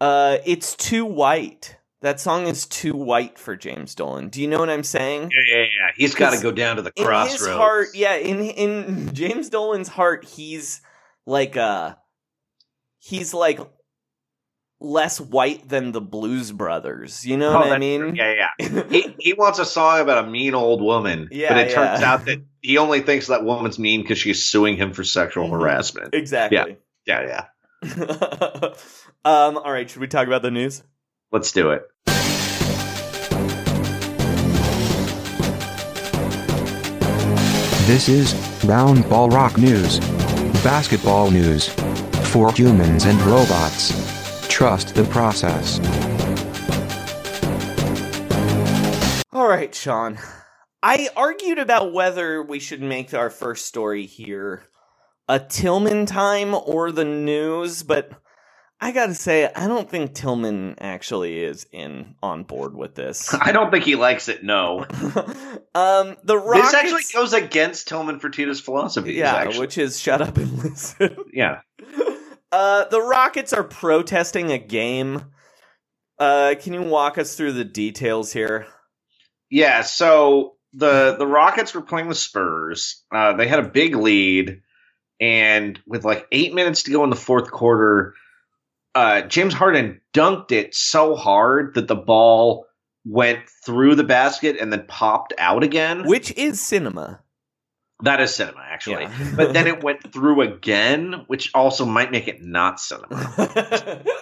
uh it's too white. That song is too white for James Dolan. Do you know what I'm saying? Yeah, yeah, yeah. He's got to go down to the in crossroads. his heart, yeah, in in James Dolan's heart, he's like uh he's like less white than the Blues Brothers. You know Oh, what I mean? true. Yeah, yeah. he he wants a song about a mean old woman, Yeah, but it turns out that he only thinks that woman's mean because she's suing him for sexual Mhm. harassment. exactly. Yeah, yeah. um. All right. Should we talk about the news? Let's do it. This is Round Ball Rock News. Basketball news. For humans and robots. Trust the process. All right, Sean. I argued about whether we should make our first story here a Tillman time or the news, but I gotta say, I don't think Tillman actually is in on board with this. I don't think he likes it. No, um, the Rockets, this actually goes against Tillman Fertitta's philosophy. yeah, actually. which is shut up and listen. yeah. Uh, the Rockets are protesting a game. Uh, can you walk us through the details here? Yeah, so the the Rockets were playing the Spurs. Uh, they had a big lead, and with like eight minutes to go in the fourth quarter, uh, James Harden dunked it so hard that the ball went through the basket and then popped out again. Which is cinema. That is cinema, actually. Yeah. but then it went through again, which also might make it not cinema.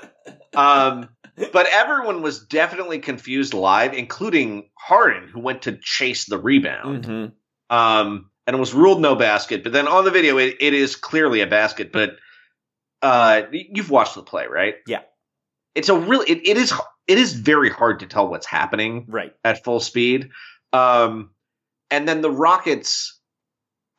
Um, but everyone was definitely confused live, including Harden, who went to chase the rebound. Mhm. Um, and it was ruled no basket. But then on the video, it, it is clearly a basket. But uh, you've watched the play, right? Yeah. It's a really it, it is it is very hard to tell what's happening Right. at full speed. Um, and then the Rockets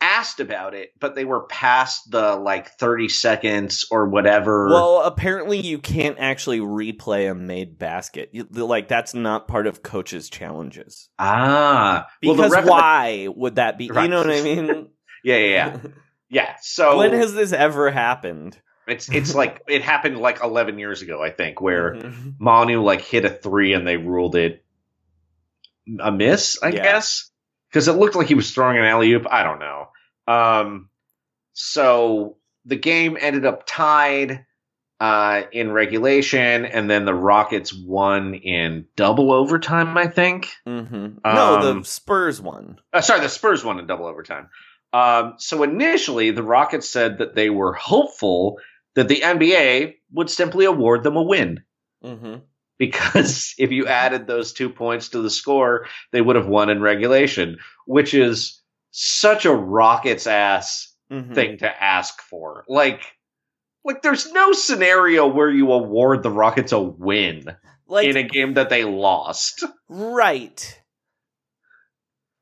asked about it, but they were past the like 30 seconds or whatever. Well, apparently you can't actually replay a made basket. You, like that's not part of coaches' challenges. ah, Because well, ref- why would that be? You know what I mean? Yeah, yeah, yeah. yeah. So when has this ever happened? it's it's like it happened like 11 years ago, I think, where Mhm. Manu like hit a three and they ruled it a miss, I Yeah. guess, because it looked like he was throwing an alley oop. I don't know. Um, so the game ended up tied. uh, in regulation, and then the Rockets won in double overtime. I think. Mm-hmm. no, Um, the Spurs won. Uh, sorry, the Spurs won in double overtime. Um, so initially, the Rockets said that they were hopeful that the NBA would simply award them a win Mm-hmm. because if you added those two points to the score, they would have won in regulation, which is such a Rockets ass Mm-hmm. thing to ask for. Like, like there's no scenario where you award the Rockets a win Like in a game that they lost. Right.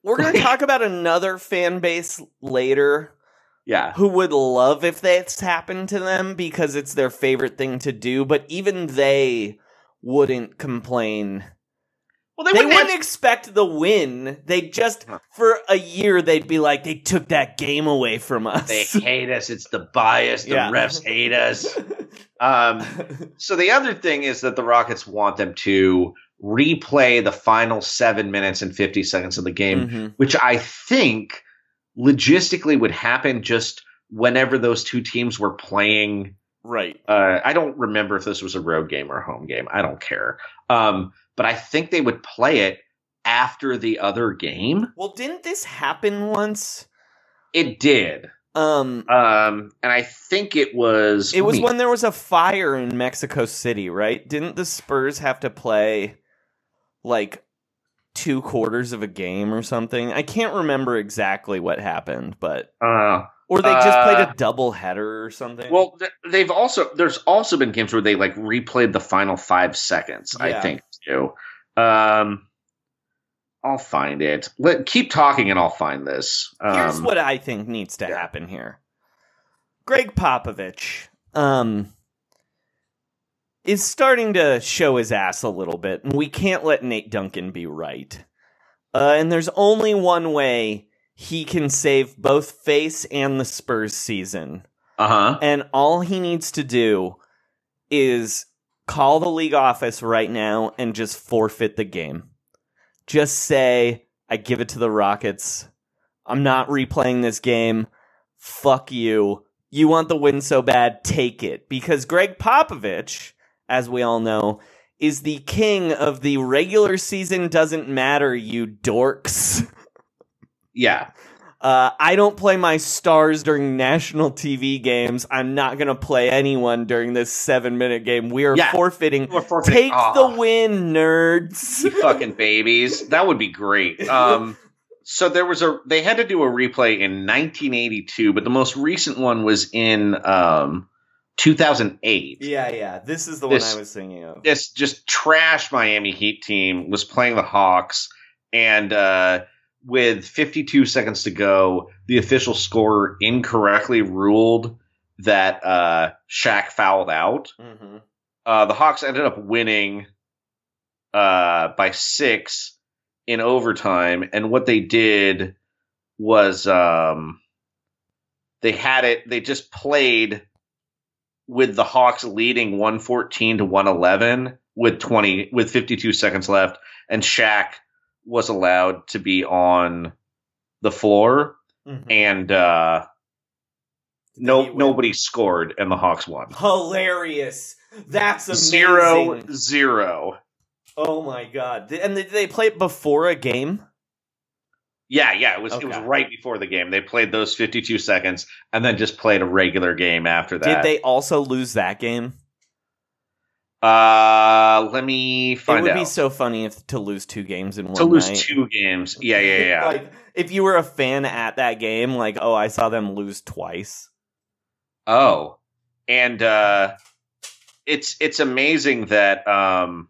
We're going to talk about another fan base later Yeah. who would love if that's happened to them because it's their favorite thing to do, but even they wouldn't complain. Well, They, wouldn't wouldn't have- expect the win. They just, for a year, they'd be like, they took that game away from us. They hate us. It's the bias. The Yeah. refs hate us. Um, so the other thing is that the Rockets want them to replay the final seven minutes and 50 seconds of the game, Mhm. which I think logistically would happen just whenever those two teams were playing. Right. Uh, I don't remember if this was a road game or a home game. I don't care. Um, but I think they would play it after the other game. Well, didn't this happen once? It did. Um, Um, and I think it was. It was me- when there was a fire in Mexico City, right? Didn't the Spurs have to play like two quarters of a game or something? I can't remember exactly what happened, but Uh, or they just played Uh, a double header or something. Well, they've also there's also been games where they like replayed the final five seconds. I think Um, I'll find it. Let keep talking, and I'll find this. Um, here's what I think needs to happen here. Gregg Popovich, um, is starting to show his ass a little bit, and we can't let Nate Duncan be right. Uh, and there's only one way he can save both face and the Spurs season. Uh huh. And all he needs to do is call the league office right now and just forfeit the game. Just say, I give it to the Rockets. I'm not replaying this game. Fuck you. You want the win so bad, take it. Because Gregg Popovich, as we all know, is the king of the regular season doesn't matter, you dorks. Yeah. Uh, I don't play my stars during national TV games. I'm not going to play anyone during this seven minute game. We are Yeah. forfeiting. Forfeiting. Take Aw. the win, nerds. You fucking babies. That would be great. Um, so there was a they had to do a replay in 1982, but the most recent one was in um 2008. yeah, yeah. This is the This- one I was thinking of. this just trash Miami Heat team was playing the Hawks, and uh, with 52 seconds to go, the official scorer incorrectly ruled that uh, Shaq fouled out. hmm Uh, the Hawks ended up winning uh, by six in overtime, and what they did was um, they had it. They just played with the Hawks leading 114 to 111 with 20 with 52 seconds left, and Shaq was allowed to be on the floor, Mhm. and uh, no nobody scored, and the Hawks won. Hilarious. That's amazing. Zero zero. Oh my god. And did they play it before a game? Yeah, yeah, it was it was right before the game. They played those 52 seconds and then just played a regular game after that. Did they also lose that game? Uh, let me find out. It would out. be so funny if to lose two games in one to lose night. two games. Yeah, yeah, yeah. like if you were a fan at that game, like oh, I saw them lose twice. oh. And uh it's it's amazing that um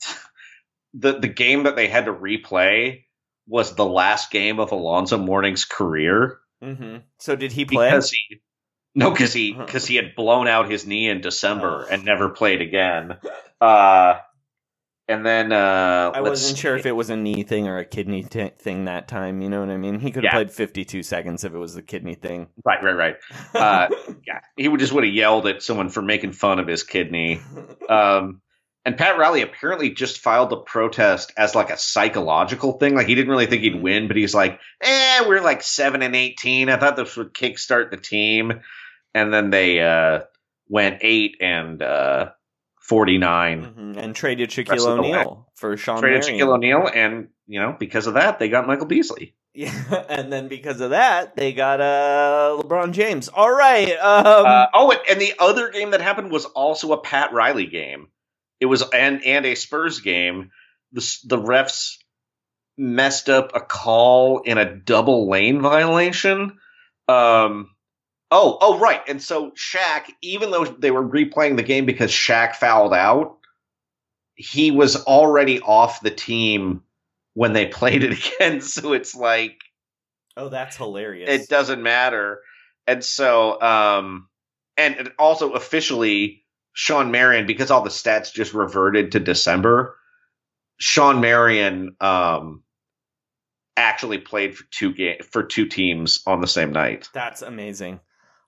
the the game that they had to replay was the last game of Alonzo Mourning's career. Mm-hmm. So did he play? because he no because he because he had blown out his knee in December Oh. and never played again. Uh, and then uh, I wasn't see. sure if it was a knee thing or a kidney t- thing that time. You know what I mean? He could have Yeah. played 52 seconds if it was the kidney thing. Right, right, right. Uh, yeah, he would just would have yelled at someone for making fun of his kidney. Um, and Pat Riley apparently just filed the protest as like a psychological thing. Like he didn't really think he'd win, but he's like, "Eh, we're like seven and eighteen. I thought this would kickstart the team." And then they uh, went eight and uh, forty Mhm. And traded Shaquille of the way. O'Neal for Sean Traded Marion. Shaquille O'Neal, and you know because of that they got Michael Beasley. Yeah, and then because of that, they got uh LeBron James. All right. Um, uh, oh, and, and the other game that happened was also a Pat Riley game. It was and and a Spurs game. The the refs messed up a call in a double lane violation. Um. Oh, oh, right. And so Shaq, even though they were replaying the game because Shaq fouled out, he was already off the team when they played it again. So it's like oh, that's hilarious. it doesn't matter. And so, um, and also officially, Shawn Marion, because all the stats just reverted to December, Shawn Marion, um, actually played for two game for two teams on the same night. That's amazing.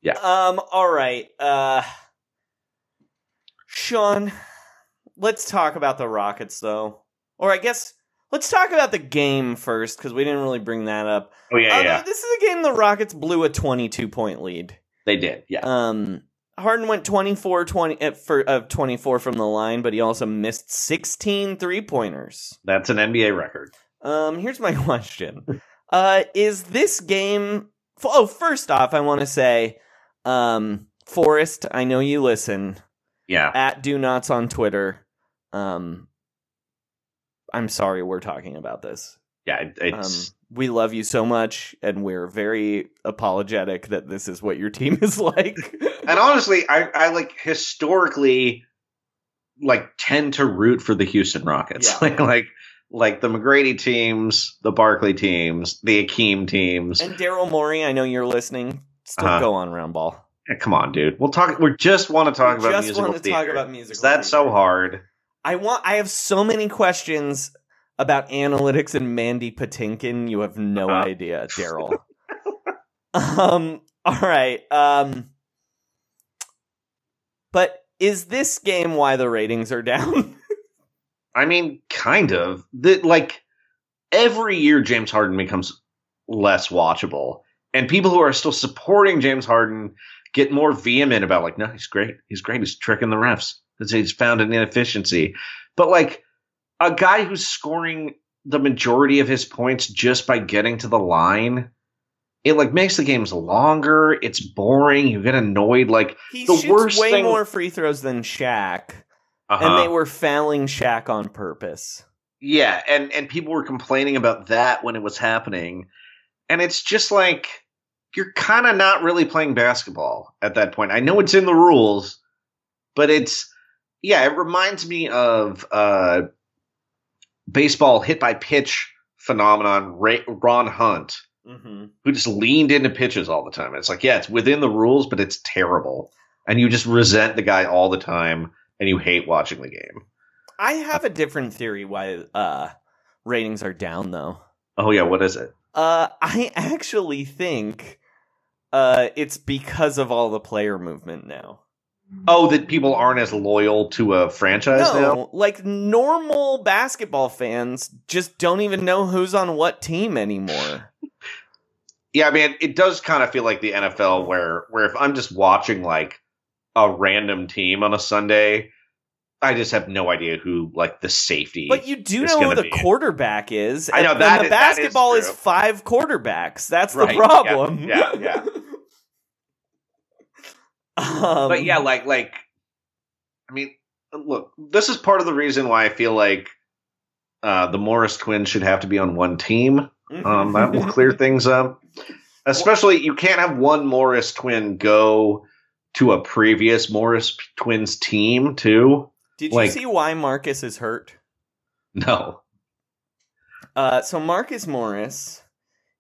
Yeah. Um. All right. Uh. Sean, let's talk about the Rockets, though. Or I guess let's talk about the game first because we didn't really bring that up. Oh yeah, Uh, yeah, This is a game the Rockets blew a twenty-two point lead. they did. Yeah, Um. Harden went 24 20 uh, for of 24 from the line, but he also missed 16 three-pointers. that's an NBA record. Um, here's my question. Uh, is this game? Oh, first off, I want to say, um, Forrest, I know you listen Yeah, at Do Nots on Twitter. Um, I'm sorry we're talking about this. yeah, Um, we love you so much, and we're very apologetic that this is what your team is like. and honestly, I I like historically like tend to root for the Houston Rockets. Yeah. like like like the McGrady teams, the Barkley teams, the Akeem teams. and Daryl Morey, I know you're listening. Still Uh-huh. go on round ball. Yeah, come on, dude. We'll talk. We just want to talk We about just musical want to talk about musical Is that so hard? I want. I have so many questions about analytics and Mandy Patinkin. You have no Uh-huh. idea, Daryl. um. All right. Um. But is this game why the ratings are down? I mean, kind of. The, like every year, James Harden becomes less watchable, and people who are still supporting James Harden get more vehement about like, no, he's great. He's great. He's tricking the refs. He's- He's found an inefficiency. But like a guy who's scoring the majority of his points just by getting to the line. It like makes the games longer. It's boring. You get annoyed. Like He The shoots worst way thing- more free throws than Shaq, uh-huh. and they were fouling Shaq on purpose. Yeah, and and people were complaining about that when it was happening. And it's just like you're kind of not really playing basketball at that point. I know it's in the rules, but it's yeah, it reminds me of uh baseball hit by pitch phenomenon Ray, Ron Hunt Mm-hmm. who just leaned into pitches all the time. It's like, yeah, it's within the rules, but it's terrible. And you just resent the guy all the time and you hate watching the game. I have a different theory why uh, ratings are down, though. Oh yeah, what is it? Uh, I actually think uh, it's because of all the player movement now. Oh, that people aren't as loyal to a franchise now? Like normal basketball fans just don't even know who's on what team anymore. Yeah, I mean, it does kind of feel like the NFL where where if I'm just watching like a random team on a Sunday, I just have no idea who like the safety. But you do know who the be. quarterback is. I know, and that the is- that is basketball is, five quarterbacks. That's Right, the yeah, problem. yeah, yeah. um, but yeah, like like I mean, look, this is part of the reason why I feel like uh, the Morris twins should have to be on one team. Um, that will clear things up. Especially, you can't have one Morris twin go to a previous Morris twins team too. Did like- you see why Marcus is hurt? No. Uh, so Marcus Morris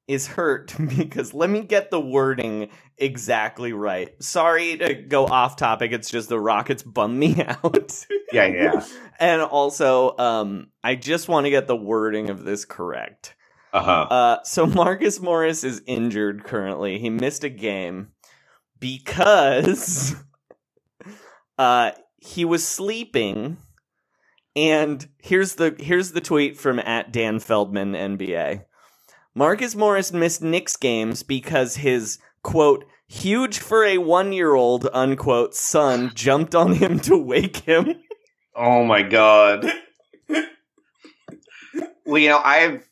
is hurt because let me get the wording exactly right. Sorry to go off topic. It's just the Rockets bum me out. Yeah, yeah. and also, um, I just want to get the wording of this correct. Uh huh. Uh, so Marcus Morris is injured currently. He missed a game because uh, he was sleeping. And here's the here's the tweet from at Dan Feldman NBA. Marcus Morris missed Knicks games because his quote Huge for a one year old, unquote, son jumped on him to wake him. Oh my god. well, you know, I've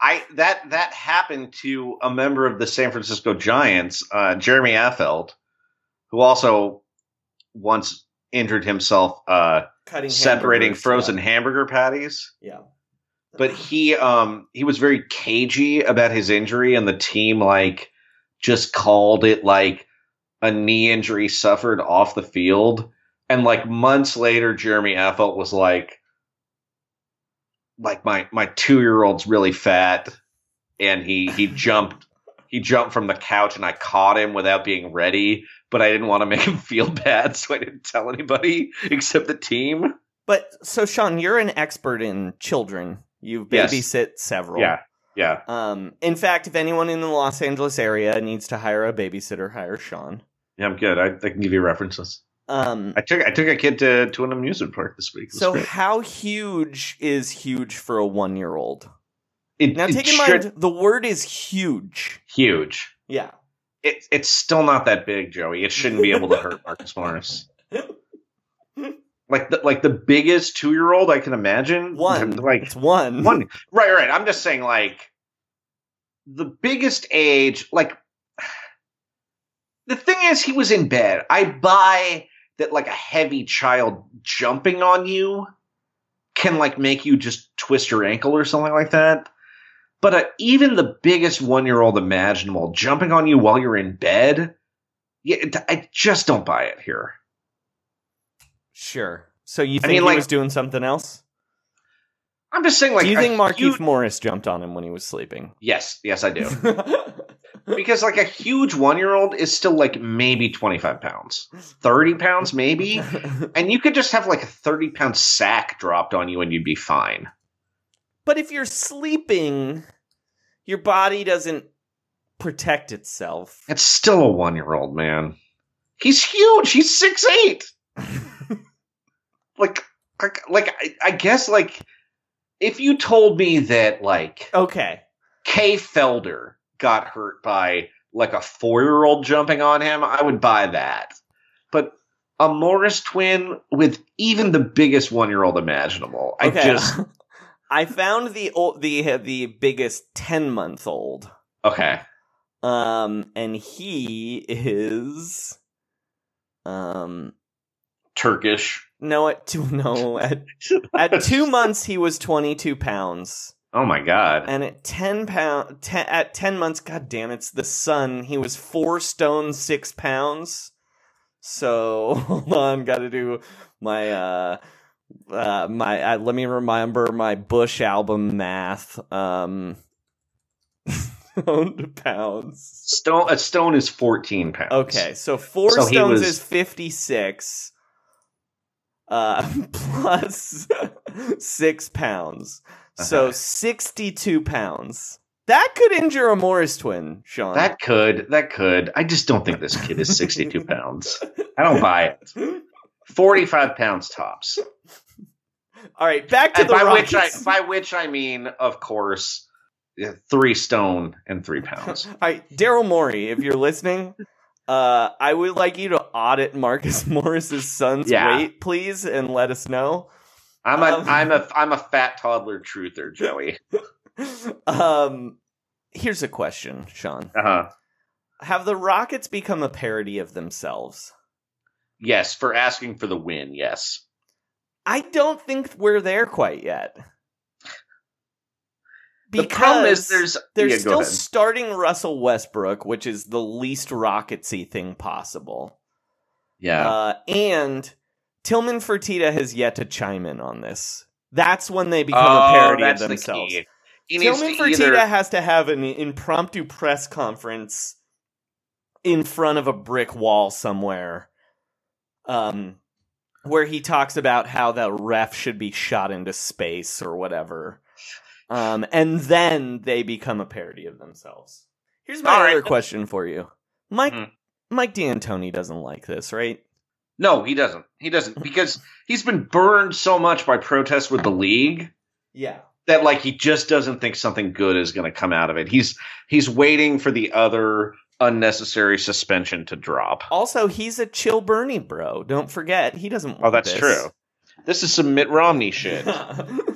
I that that happened to a member of the San Francisco Giants, uh, Jeremy Affeldt, who also once injured himself uh, Cutting separating frozen yeah. hamburger patties. Yeah. But he um he was very cagey about his injury, and the team like just called it like a knee injury suffered off the field. And like months later, Jeremy Affeldt was like, like my my two year old's really fat, and he he jumped he jumped from the couch, and I caught him without being ready, but I didn't want to make him feel bad, so I didn't tell anybody except the team. But so, Sean, you're an expert in children. You've Yes. babysit several. Yeah, yeah. Um, in fact, if anyone in the Los Angeles area needs to hire a babysitter, hire Sean. Yeah, I'm good. I, I can give you references. Um, I took I took a kid to to an amusement park this week. So great. how huge is huge for a one year old? Now, take in should- mind the word is huge. huge. Yeah. It, it's still not that big, Joey. It shouldn't be able to hurt Marcus Morris. Like the like the biggest two year old I can imagine. One. like It's one. one. Right, right. I'm just saying, like the biggest age. Like the thing is, he was in bed. I buy that like a heavy child jumping on you can like make you just twist your ankle or something like that. But uh, even the biggest one year old imaginable jumping on you while you're in bed, yeah, I just don't buy it here. Sure. So you I think mean, he like- was doing something else? I'm just saying, like, do you think Markieff huge- Morris jumped on him when he was sleeping? Yes, yes, I do. because like a huge one year old is still like maybe 25 pounds 30 pounds maybe and you could just have like a 30 pound sack dropped on you and you'd be fine But if you're sleeping, your body doesn't protect itself. it's still a one year old man he's huge he's six eight like like, I, I guess like if you told me that like Okay. Kay Felder got hurt by like a four year old jumping on him, I would buy that. But a Morris twin with even the biggest one year old imaginable, I just I found the old, the the biggest ten month old. okay. Um, and he is, um, Turkish. no, at two, no, at at two months he was twenty two pounds, Oh my god. and at ten pound, ten, at ten months, god damn, it's the son. He was four stone six pounds. So hold on, got to do my uh. Uh, my uh, let me remember my Bush album math. Um, stone pounds. Stone a stone is fourteen pounds. Okay, so four So stones was- is fifty six. Uh, plus six pounds, so Uh-huh. sixty two pounds. That could injure a Morris twin, Sean. That could, that could. I just don't think this kid is sixty two pounds. I don't buy it. Forty five pounds tops. All right, back to And the by which I Rockets. by which I mean, of course, three stone and three pounds. All right, Daryl Morey, if you're listening, uh, I would like you to audit Marcus Morris's son's Yeah. weight, please, and let us know. I'm a Um, am a I'm a fat toddler truther, Joey. Um, here's a question, Sean: Uh huh. Have the Rockets become a parody of themselves? Yes, for asking for the win. Yes. I don't think we're there quite yet. The problem is Because there's they're yeah, still starting Russell Westbrook, which is the least Rocketsy thing possible. yeah. Uh, and Tillman Fertitta has yet to chime in on this. That's when they become oh, a parody of the themselves. key. He Tillman Fertitta either has to have an impromptu press conference in front of a brick wall somewhere, um, where he talks about how the ref should be shot into space or whatever, um, and then they become a parody of themselves. Here's my All right. other question for you, Mike. Mhm. Mike D'Antoni doesn't like this, right? No, he doesn't. He doesn't because he's been burned so much by protests with the league Yeah. that like he just doesn't think something good is going to come out of it. He's he's waiting for the other unnecessary suspension to drop. Also, he's a chill Bernie bro. Don't forget, he doesn't want Oh, that's this. true. This is some Mitt Romney shit. Um,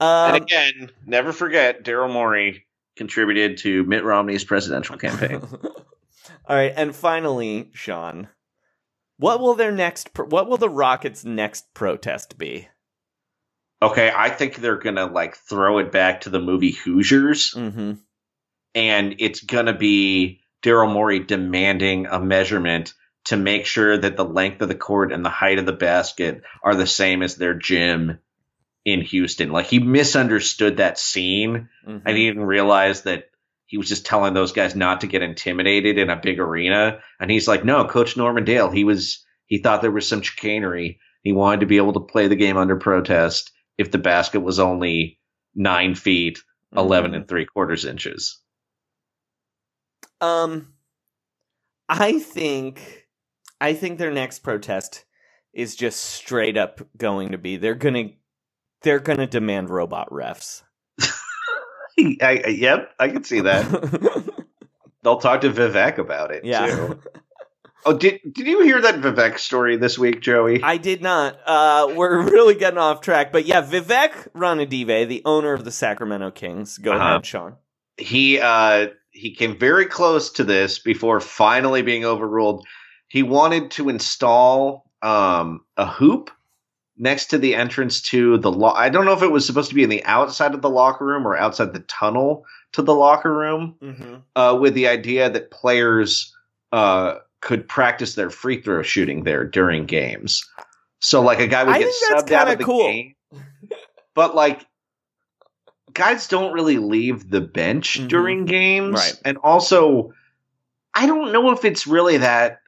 and again, never forget Daryl Morey contributed to Mitt Romney's presidential campaign. All right, and finally, Sean, what will their next? Pro- what will the Rockets' next protest be? okay, I think they're gonna like throw it back to the movie Hoosiers, Mm-hmm. and it's gonna be Daryl Morey demanding a measurement to make sure that the length of the court and the height of the basket are the same as their gym in Houston. Like he misunderstood that scene Mm-hmm. and he didn't realize that he was just telling those guys not to get intimidated in a big arena. And he's like, no, Coach Norman Dale, he was he thought there was some chicanery. He wanted to be able to play the game under protest if the basket was only nine feet, 11 and three quarters inches. Um, I think, I think their next protest is just straight up going to be they're gonna they're gonna demand robot refs. I, I, yep, I can see that. They'll talk to Vivek about it yeah. too. Oh, did did you hear that Vivek story this week, Joey? I did not. Uh, we're really getting off track, but yeah, Vivek Ranadive, the owner of the Sacramento Kings. Go Uh-huh. ahead, Sean. he uh he came very close to this before finally being overruled. He wanted to install um a hoop next to the entrance to the lo- I don't know if it was supposed to be in the outside of the locker room or outside the tunnel to the locker room Mm-hmm. uh with the idea that players uh could practice their free throw shooting there during games. So like a guy would I get that's subbed out of the cool. game. But like guys don't really leave the bench Mhm. during games. Right. And also I don't know if it's really that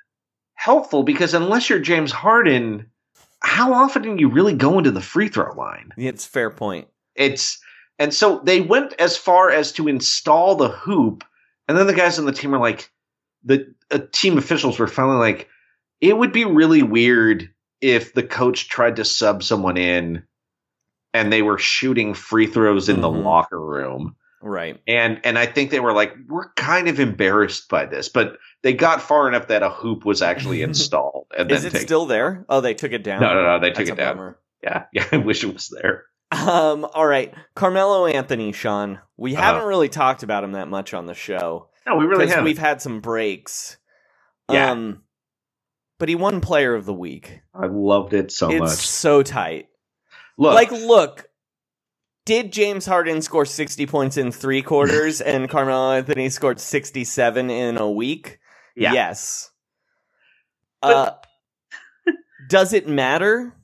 helpful because unless you're James Harden, how often do you really go into the free throw line? It's fair point. It's and so they went as far as to install the hoop, and then the guys on the team are like, the uh, team officials were finally like, it would be really weird if the coach tried to sub someone in, and they were shooting free throws in the Mhm. locker room, Right. and and I think they were like, we're kind of embarrassed by this, but they got far enough that a hoop was actually installed. And Is then it take- still there? Oh, they took it down. No, no, no, they That's took it down. bummer. Yeah, yeah, I wish it was there. Um. All right, Carmelo Anthony, Sean. We Uh-huh. haven't really talked about him that much on the show No, we really have. we've had some breaks. Yeah. Um. But he won Player of the Week. I loved it so it's much. so tight. Look, Like, look. Did James Harden score 60 points in three quarters and Carmelo Anthony scored 67 in a week? Yeah. Yes. Uh, does it matter?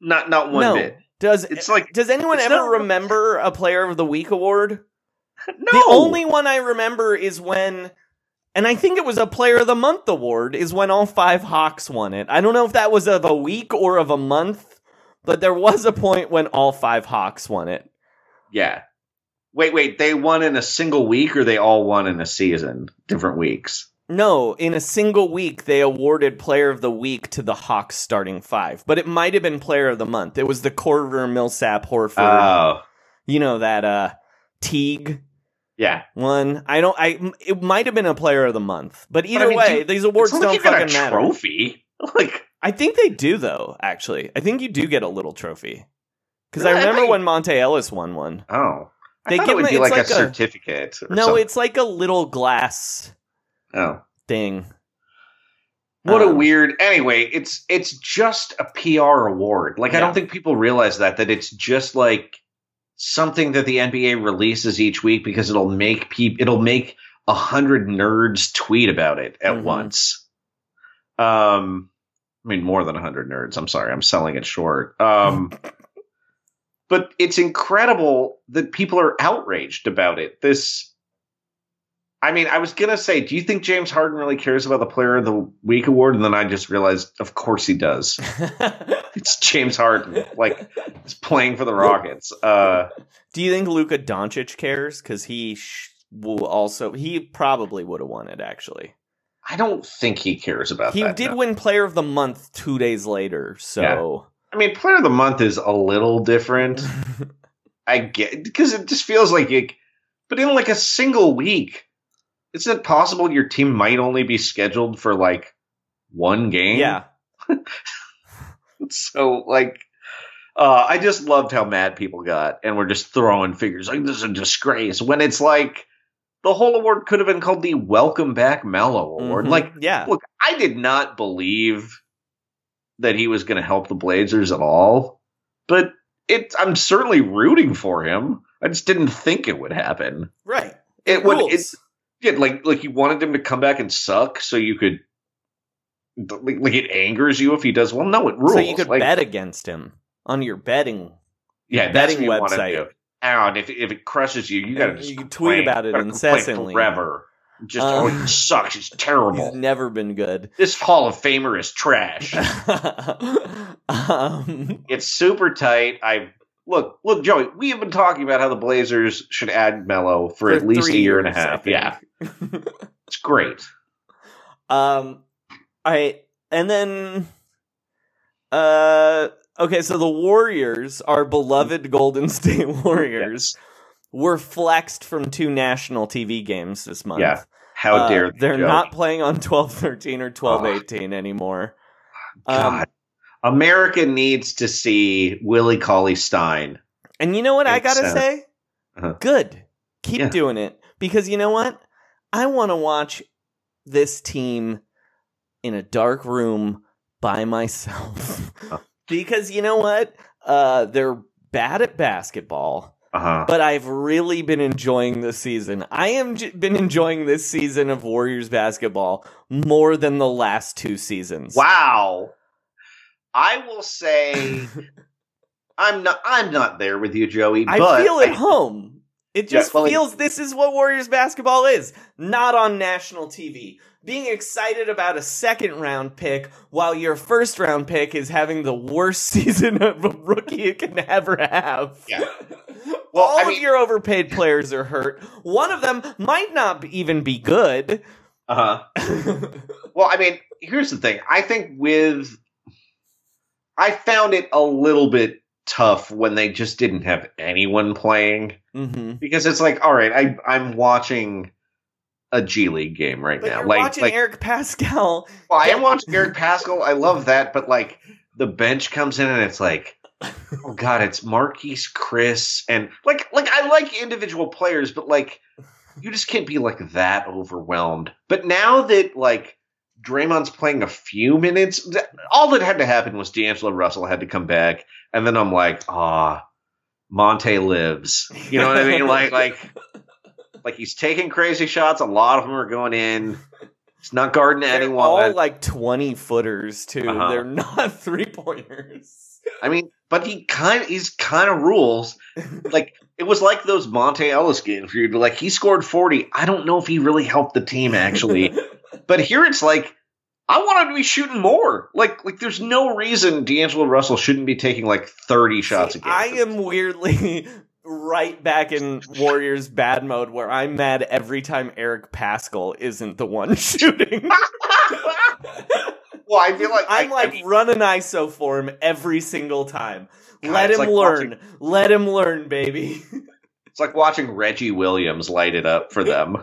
not not one no. bit. Does It's like- does anyone ever not- remember a Player of the Week award? No, The only one I remember is when, and I think it was a Player of the Month award, is when all five Hawks won it. I don't know if that was of a week or of a month, but there was a point when all five Hawks won it. yeah. Wait, wait. They won in a single week, or they all won in a season, different weeks. No, in a single week, they awarded Player of the Week to the Hawks starting five, but it might have been Player of the Month. It was the Korver, Millsap, Horford, Oh, you know that uh Teague yeah. one. I don't. I it might have been a Player of the Month, but either mean, way, dude, these awards don't like fucking a matter. trophy. Like, I think they do though. Actually, I think you do get a little trophy because I Really? I remember thought you- when Monta Ellis won one. oh, I They thought give it would them- be like, like a a- certificate. Or No, something. it's like a little glass oh. thing. What a Um, weird. Anyway, it's it's just a PR award. Like I don't think people realize that that it's just like something that the NBA releases each week because it'll make people it'll make a hundred nerds tweet about it at Mhm. once. Um, I mean more than hundred nerds. I'm sorry, I'm selling it short. Um, but it's incredible that people are outraged about it. This. I mean, I was gonna say, do you think James Harden really cares about the Player of the Week award? And then I just realized, of course he does. It's James Harden, like he's playing for the Rockets. Uh, Do you think Luka Doncic cares? Because he sh- will also. He probably would have won it. Actually, I don't think he cares about he that. He did no. win Player of the Month two days later. So I mean, Player of the Month is a little different. I get because it just feels like it, but in like a single week, isn't it possible your team might only be scheduled for like one game? Yeah. So like, uh, I just loved how mad people got, and we're just throwing figures like this is a disgrace. When it's like the whole award could have been called the Welcome Back Mellow Award. Mhm. Like, yeah. look, I did not believe that he was going to help the Blazers at all, but it. I'm certainly rooting for him. I just didn't think it would happen. Right. It would. rules. It, yeah, like like you wanted him to come back and suck, so you could. Like, like it angers you if he does well. No, it rules. So you could like, bet against him on your betting. yeah, betting what you wanna website. And if if it crushes you, you got to just you can tweet about it incessantly. forever. Just Um, oh, he sucks. It's terrible. He's never been good. this Hall of Famer is trash. um, it's super tight. I look, look, Joey. We have been talking about how the Blazers should add Mello for, at least a year and a half. Yeah, it's great. Um, I and then, uh, okay. So the Warriors, our beloved Golden State Warriors, were flexed from two national TV games this month. Yeah. How Uh, dare they, they're not playing on twelve thirteen or twelve eighteen anymore. Um, God. America needs to see Willie Cauley Stein. And you know what I gotta sense. say? Uh-huh. Good. Keep Yeah. doing it. Because you know what? I want to watch this team in a dark room by myself. Because you know what? Uh, they're bad at basketball. Uh huh. But I've really been enjoying this season. I am j- been enjoying this season of Warriors basketball more than the last two seasons. Wow. I will say I'm not I'm not there with you, Joey, I feel at home. It Yeah, just well, feels this is what Warriors basketball is, not on national TV. Being excited about a second round pick while your first round pick is having the worst season of a rookie it can ever have. Yeah. Well, All I of your overpaid players are hurt. One of them might not even be good. uh-huh. Well, I mean, here's the thing. I think with I found it a little bit tough when they just didn't have anyone playing mm-hmm. because it's like, all right, I I'm watching a G League game right But now. like, watching like Eric Paschall. well, I am watching Eric Paschall. I love that, but like the bench comes in and it's like, oh god, it's Marquese Chriss and like like I like individual players, but like you just can't be like that overwhelmed. But now that like Draymond's playing a few minutes, all that had to happen was D'Angelo Russell had to come back, and then I'm like, ah, Monta lives. You know what I mean? Like like like he's taking crazy shots. A lot of them are going in. He's not guarding They're anyone. all like 20 footers, too. Uh-huh. They're not three pointers. I mean, but he kind of he's kind of rules. Like it was like those Monta Ellis games where you're like he scored 40. I don't know if he really helped the team actually. but here it's like I want him to be shooting more. Like like there's no reason D'Angelo Russell shouldn't be taking like 30 shots See, a game. I am weirdly right back in Warriors bad mode where I'm mad every time Eric Paschall isn't the one shooting. well, I feel like I'm I- like I mean, running ISO for him every single time. God, Let him like learn. Let him learn, baby. It's like watching Reggie Williams light it up for them.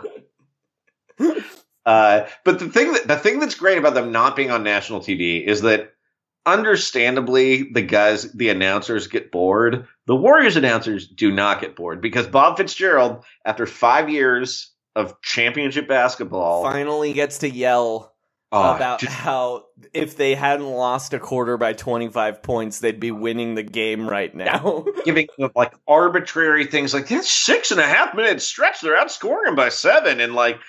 uh, but the thing that the thing that's great about them not being on national TV is that understandably the guys the announcers get bored. The Warriors announcers do not get bored because Bob Fitzgerald, after five years of championship basketball, Finally gets to yell oh, about just- how if they hadn't lost a quarter by 25 points, they'd be winning the game right now. giving them like arbitrary things like this six and a half minute stretch, they're outscoring him by seven, and like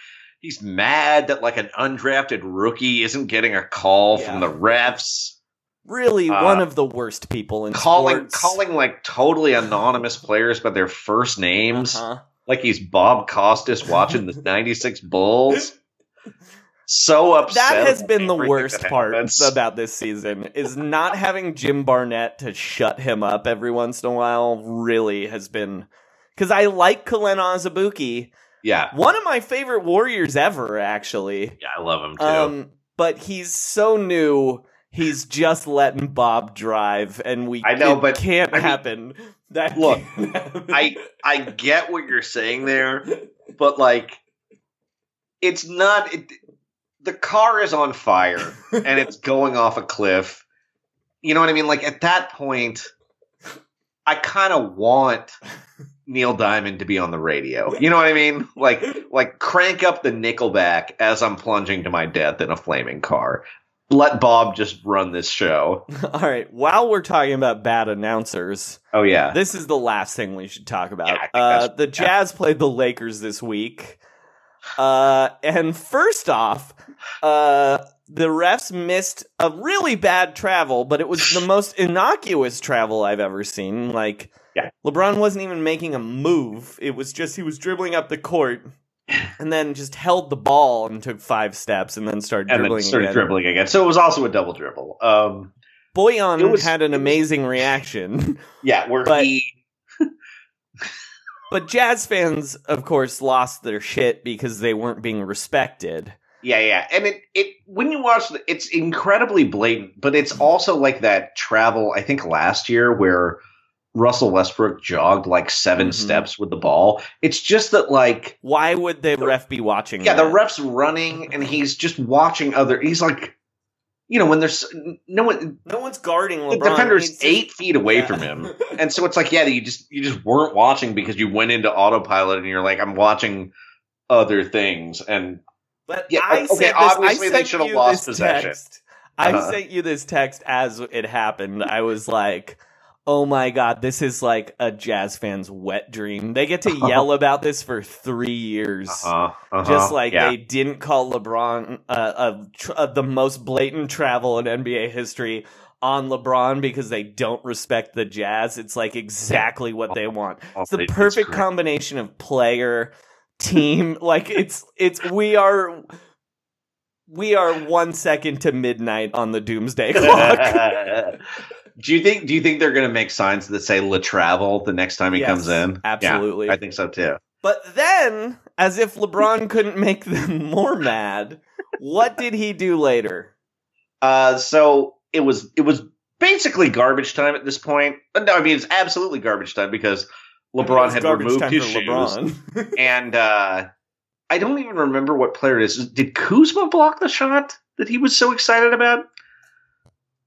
he's mad that like an undrafted rookie isn't getting a call Yeah. from the refs. Really, Uh, one of the worst people in Calling sports. calling like totally anonymous players by their first names. Uh-huh. Like he's Bob Costas watching the ninety six Bulls. So upset. That has been the worst part about this season is not having Jim Barnett to shut him up every once in a while really has been because I like Kalen Azubuike, Yeah. one of my favorite Warriors ever, actually. Yeah, I love him too. Um, but he's so new. He's just letting Bob drive, and we I know, it but, can't I mean, happen. that look, happen. I I get what you're saying there, but like it's not. It, the car is on fire and it's going off a cliff. You know what I mean? Like at that point, I kind of want Neil Diamond to be on the radio. You know what I mean? Like like crank up the Nickelback as I'm plunging to my death in a flaming car. Let Bob just run this show. All right. While we're talking about bad announcers, Oh yeah. this is the last thing we should talk about. Yeah, uh, the Jazz played the Lakers this week. Uh, and first off, uh, the refs missed a really bad travel, but it was the most innocuous travel I've ever seen. Like, Yeah. LeBron wasn't even making a move. It was just he was dribbling up the court and then just held the ball and took five steps and then started and dribbling then started again. dribbling again. So it was also a double dribble. Um Bojan was- had an amazing reaction. yeah, where But- he But Jazz fans, of course, lost their shit because they weren't being respected. Yeah, yeah, and it it when you watch the, it's incredibly blatant, but it's also like that travel. I think last year where Russell Westbrook jogged like 7 Mhm. steps with the ball. It's just that like Why would the ref be watching? yeah, the ref's running and he's just watching other. He's like, you know, when there's no one, No one's guarding the LeBron. defender's He's eight feet away Yeah. from him, and so it's like, yeah, you just you just weren't watching because you went into autopilot and you're like, I'm watching other things and But Yeah, I okay, said this, obviously I they should have lost possession. Text. I Uh-huh. sent you this text as it happened. I was like, "Oh my god, this is like a Jazz fan's wet dream." They get to yell about this for three years. uh, uh Just like yeah. they didn't call LeBron uh, of, tr- of the most blatant travel in NBA history on LeBron because they don't respect the Jazz. It's like exactly what they want. It's the perfect combination of player, team. like it's it's we are we are one second to midnight on the doomsday clock. do you think? Do you think they're going to make signs that say "La Travel" the next time he Yes, comes in? absolutely. Yeah, I think so too. but then, as if LeBron couldn't make them more mad, what did he do later? Uh, so it was it was basically garbage time at this point. Uh, No, I mean it's absolutely garbage time because LeBron had removed his shoes, and uh, I don't even remember what player it is. Did Kuzma block the shot that he was so excited about?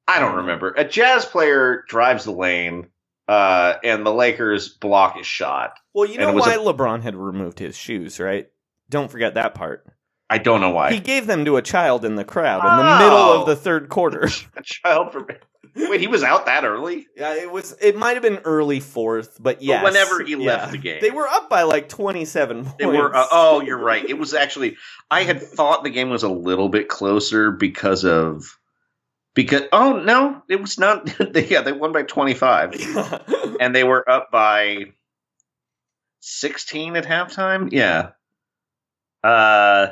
I don't remember. A Jazz player drives the lane, uh, and the Lakers block his shot. well, you know why a- LeBron had removed his shoes, right? Don't forget that part. I don't know why. He gave them to a child in the crowd in the Oh. middle of the third quarter. a child from wait, he was out that early. Yeah, it was. It might have been early fourth, but yes, whenever he yeah. left the game. they were up by like twenty-seven points. They were. Uh, oh, you're right. It was actually. I had thought the game was a little bit closer because of. Because oh no, it was not. they, yeah, they won by 25, and they were up by 16 at halftime. Yeah. Uh.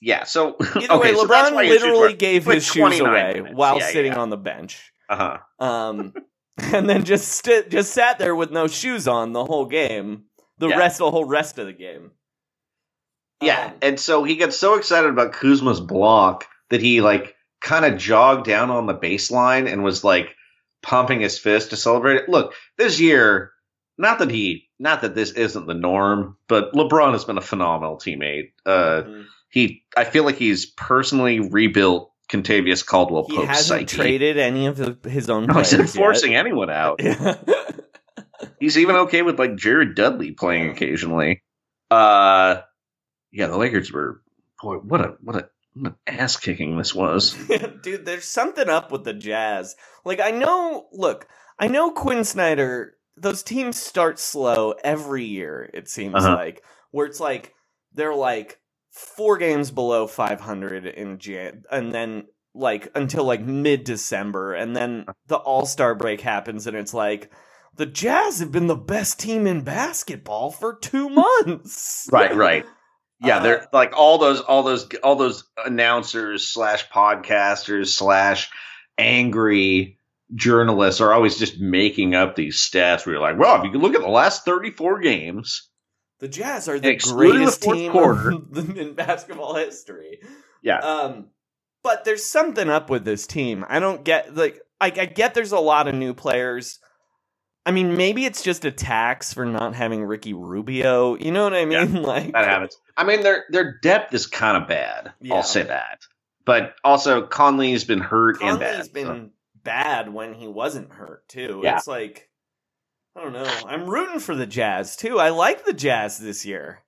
Yeah. So Either okay, way, so that's LeBron why literally gave his shoes away minutes. while Yeah, sitting yeah. on the bench, Uh-huh. um, and then just sti- just sat there with no shoes on the whole game. The Yeah. rest, the whole rest of the game. Yeah, Um, and so he gets so excited about Kuzma's block that he like kind of jogged down on the baseline and was like pumping his fist to celebrate it. Look, this year, not that he, not that this isn't the norm, but LeBron has been a phenomenal teammate. Uh, Mhm. he, I feel like he's personally rebuilt Kentavious Caldwell Pope. he hasn't psyche. traded any of the, his own. No, he's not forcing anyone out. yet. He's even okay with like Jared Dudley playing occasionally. Uh yeah, the Lakers were boy, what a what a what ass kicking this was. Dude, there's something up with the Jazz. Like, I know, look, I know Quin Snyder, those teams start slow every year, it seems Uh-huh. like, where it's like, they're like four games below 500 in Jan, and then like until like mid December, and then the All Star break happens, and it's like, the Jazz have been the best team in basketball for two months. right, right. Yeah, Uh, they're like all those all those all those announcers slash podcasters slash angry journalists are always just making up these stats where you're like, well, if you can look at the last 34 games, The Jazz are the the greatest fourth team quarter. in basketball history. yeah. Um, but there's something up with this team. I don't get like I, I get there's a lot of new players. I mean, maybe it's just a tax for not having Ricky Rubio. You know what I mean? like That happens. I mean, their their depth is kind of bad. Yeah. I'll say that. But also, Conley's been hurt and bad. Conley's been so- bad when he wasn't hurt too. Yeah. It's like I don't know. I'm rooting for the Jazz too. I like the Jazz this year.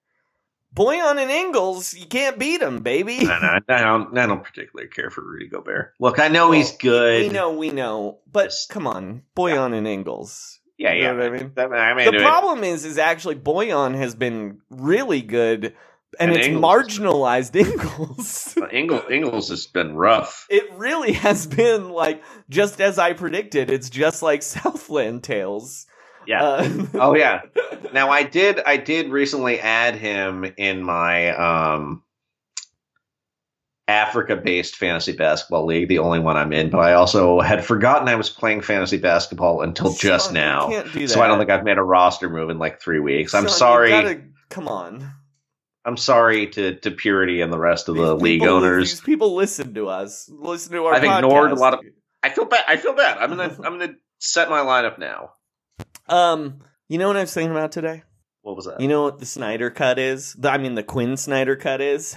Bojan and Ingles, you can't beat them, baby. No, no, I don't. I don't particularly care for Rudy Gobert. Look, I know he's good. We know, we know, but come on, Bojan and Ingles. Yeah, You yeah. know what I mean? That- I mean, the problem is, is actually Bojan has been really good, and, And it's Ingles- marginalized Ingles. Ingles, Ingles has been rough. it really has been like just as I predicted. It's just like Southland Tales. Yeah. Uh, oh yeah. Now I did. I did recently add him in my um Africa-based fantasy basketball league, the only one I'm in. But I also had forgotten I was playing fantasy basketball until just now. So I don't think I've made a roster move in like three weeks. I'm you sorry. gotta- come on. I'm sorry to to Purity and the rest of the league people- owners. These people listen to us. Listen to our. I've ignored a lot of- I feel bad. I feel bad. I'm gonna I'm gonna set my lineup now. Um, you know what I was thinking about today? What was that? You know what the Snyder cut is? I mean, the Quin Snyder cut is.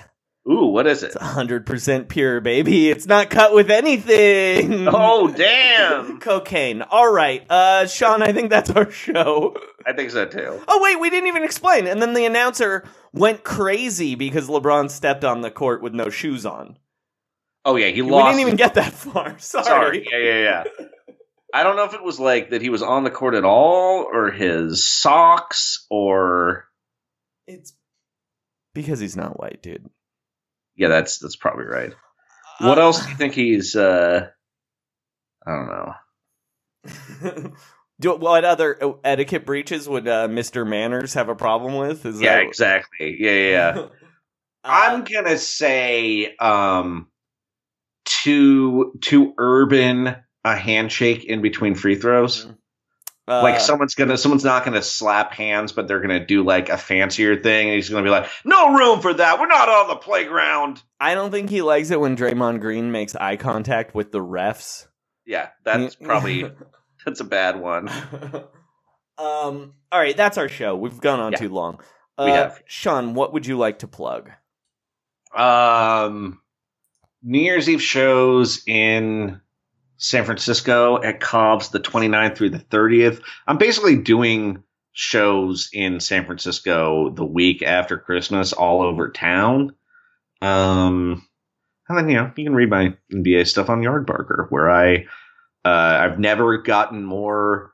Ooh, what is it? It's hundred percent pure, baby. It's not cut with anything. Oh damn! cocaine. All right, uh, Sean. I think that's our show. I think so too. Oh wait, we didn't even explain. And then the announcer went crazy because LeBron stepped on the court with no shoes on. Oh yeah, he lost. We didn't even get that far. Sorry. Sorry. Yeah, yeah, yeah. I don't know if it was like that he was on the court at all, or his socks, or It's because he's not white, dude. Yeah, that's that's probably right. What Uh, else do you think he's? uh I don't know. Do what other uh, etiquette breaches would uh, Mr. Manners have a problem with? Is Yeah, that exactly. Yeah, yeah. yeah. Uh, I'm gonna say um to to Urban a handshake in between free throws. Uh, like someone's gonna someone's not gonna slap hands, but they're gonna do like a fancier thing, and he's gonna be like, "No room for that. We're not on the playground." I don't think he likes it when Draymond Green makes eye contact with the refs. Yeah, that's probably that's a bad one. um. All right, that's our show. We've gone on Yeah. too long. Uh, We have. Sean, what would you like to plug? Um, New Year's Eve shows in San Francisco at Cobb's the 29th through the 30th. I'm basically doing shows in San Francisco the week after Christmas all over town. Um, and then, you know, you can read my NBA stuff on Yardbarker, where I, uh, I've never gotten more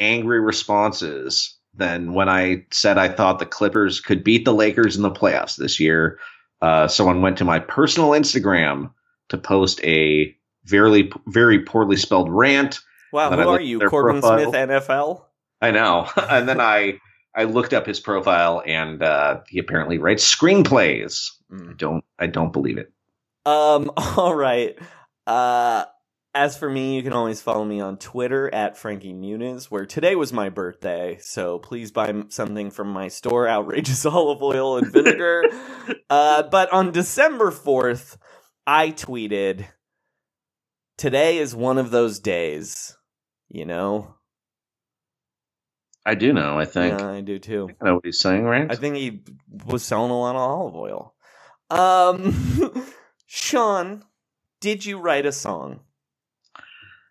angry responses than when I said I thought the Clippers could beat the Lakers in the playoffs this year. Uh, someone went to my personal Instagram to post a very, very poorly spelled rant. Wow, who are you, Corbin profile. Smith, NFL? I know. and then I, I looked up his profile and, uh, he apparently writes screenplays. I don't, I don't believe it. Um, all right. Uh, as for me, you can always follow me on Twitter at Frankie Muniz, where today was my birthday, so please buy something from my store, Outrageous Olive Oil and Vinegar. uh, but on December 4th, I tweeted, Today is one of those days, you know? I do know, I think. Yeah, I do too. I know what he's saying, right? I think he was selling a lot of olive oil. Um, Sean, did you write a song?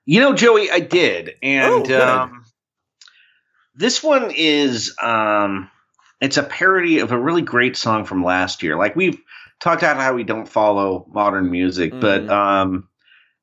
You know, Joey, I did, Oh, and good. um, this one is um, it's a parody of a really great song from last year. Like we've talked about how we don't follow modern music, but Mhm. um,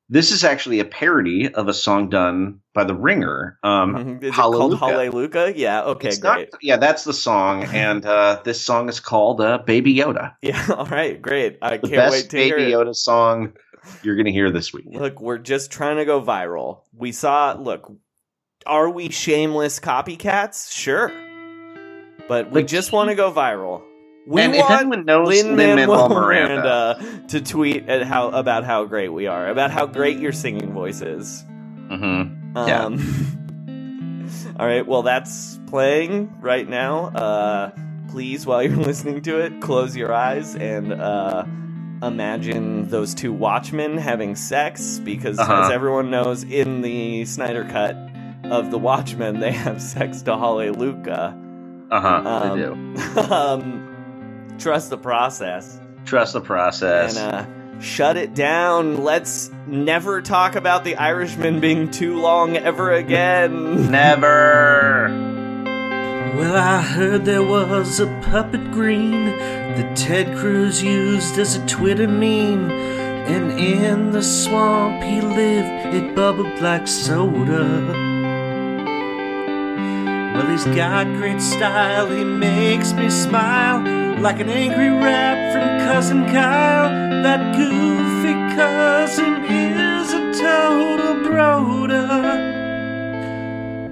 this is actually a parody of a song done by The Ringer. Um, Is it called Hallelujah. Hallelujah? Yeah, okay, it's not- great. yeah, that's the song, and uh, this song is called uh, "Baby Yoda." Yeah, all right, great. I The can't wait to hear The Baby. Yoda song you're gonna hear this week. Look, we're just trying to go viral. We saw, look, are we shameless copycats? Sure. But we just want to go viral. We and if want anyone knows Lin Lin-Manuel Manuel Miranda, Miranda to tweet at how about how great we are, about how great your singing voice is. Mhm. Yeah. Um, all right, well, that's playing right now. Uh, please, while you're listening to it, close your eyes and uh, imagine those two Watchmen having sex because, Uh-huh. as everyone knows, in the Snyder Cut, of the Watchmen, they have sex to Hallelujah. Uh huh. Um, they do. um, trust the process Trust the process. and uh, shut it down. Let's never talk about the Irishman being too long ever again. Never. Well, I heard there was a puppet green that Ted Cruz used as a Twitter meme. And in the swamp he lived, it bubbled like soda. Well, he's got great style, he makes me smile like an angry rap from Cousin Kyle. That goofy cousin is a total broda.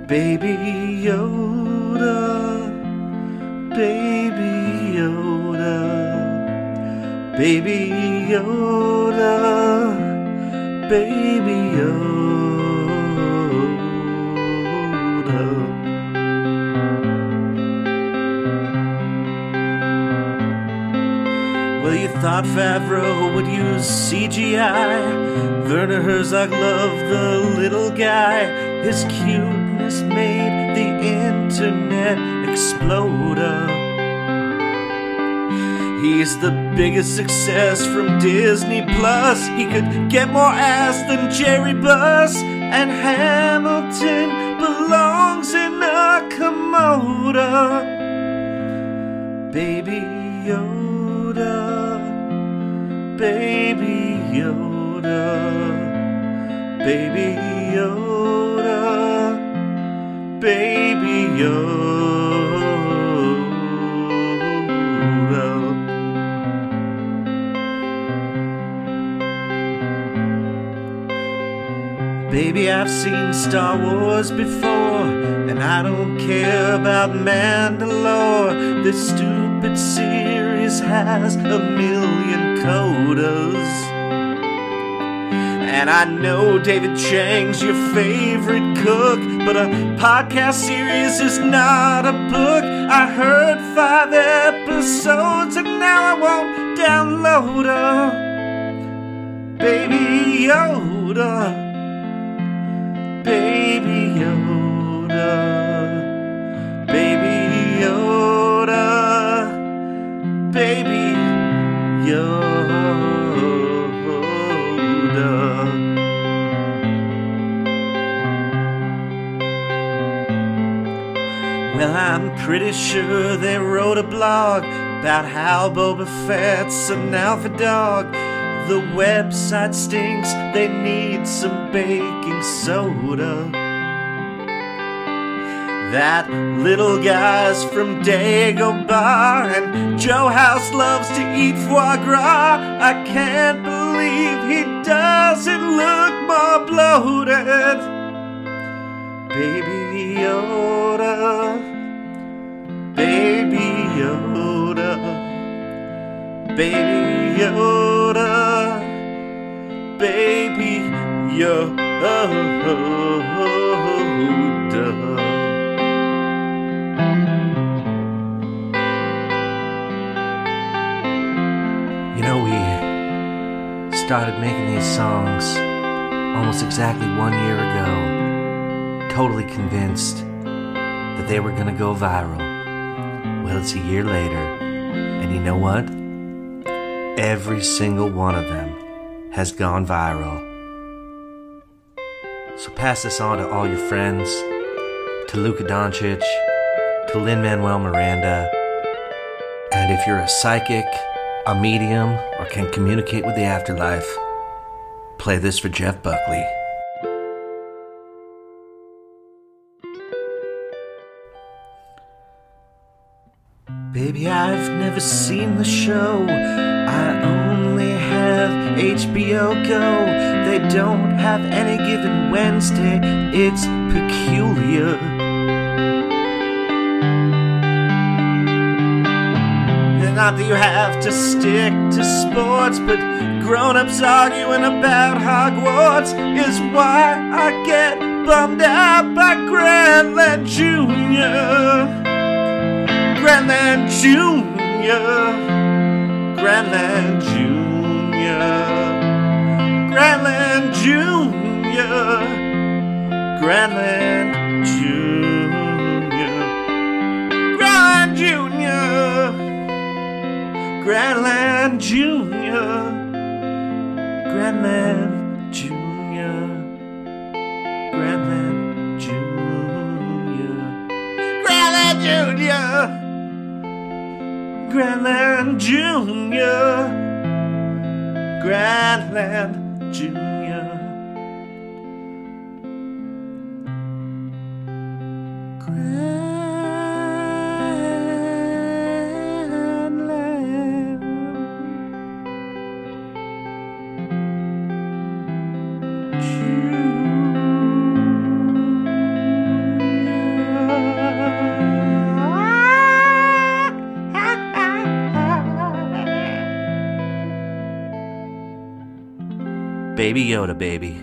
Baby Yoda, Baby Yoda, Baby Yoda, Baby Yoda. Thought Favreau would use CGI. Werner Herzog loved the little guy. His cuteness made the internet explode. He's the biggest success from Disney Plus. He could get more ass than Jerry Buss. And Hamilton belongs in a Komodo. Baby Yoda, Baby Yoda, Baby Yoda, Baby Yoda. Baby, I've seen Star Wars before, and I don't care about Mandalore. This stupid series has a million codas. And I know David Chang's your favorite cook, but a podcast series is not a book. I heard five episodes, and now I won't download her. Baby Yoda. Pretty sure they wrote a blog about how Boba Fett's an alpha dog. The website stinks, they need some baking soda. That little guy's from Dagobah, and Joe House loves to eat foie gras. I can't believe he doesn't look more bloated. Baby Yoda, Baby Yoda, Baby Yoda, Baby Yoda. You know, we started making these songs almost exactly one year ago, totally convinced that they were going to go viral. Well, it's a year later, and you know what? Every single one of them has gone viral. So pass this on to all your friends, to Luka Doncic, to Lin Manuel Miranda, and if you're a psychic, a medium, or can communicate with the afterlife, play this for Jeff Buckley. Baby, I've never seen the show. I only have HBO Go. They don't have any given Wednesday. It's peculiar. Not that you have to stick to sports, but grown ups arguing about Hogwarts is why I get bummed out by Grantland Jr. Grantland Jr. Grantland Jr. Grantland Jr. Grantland Jr. Grantland Jr. Grantland Grantland Junior. Grantland Junior. Baby baby.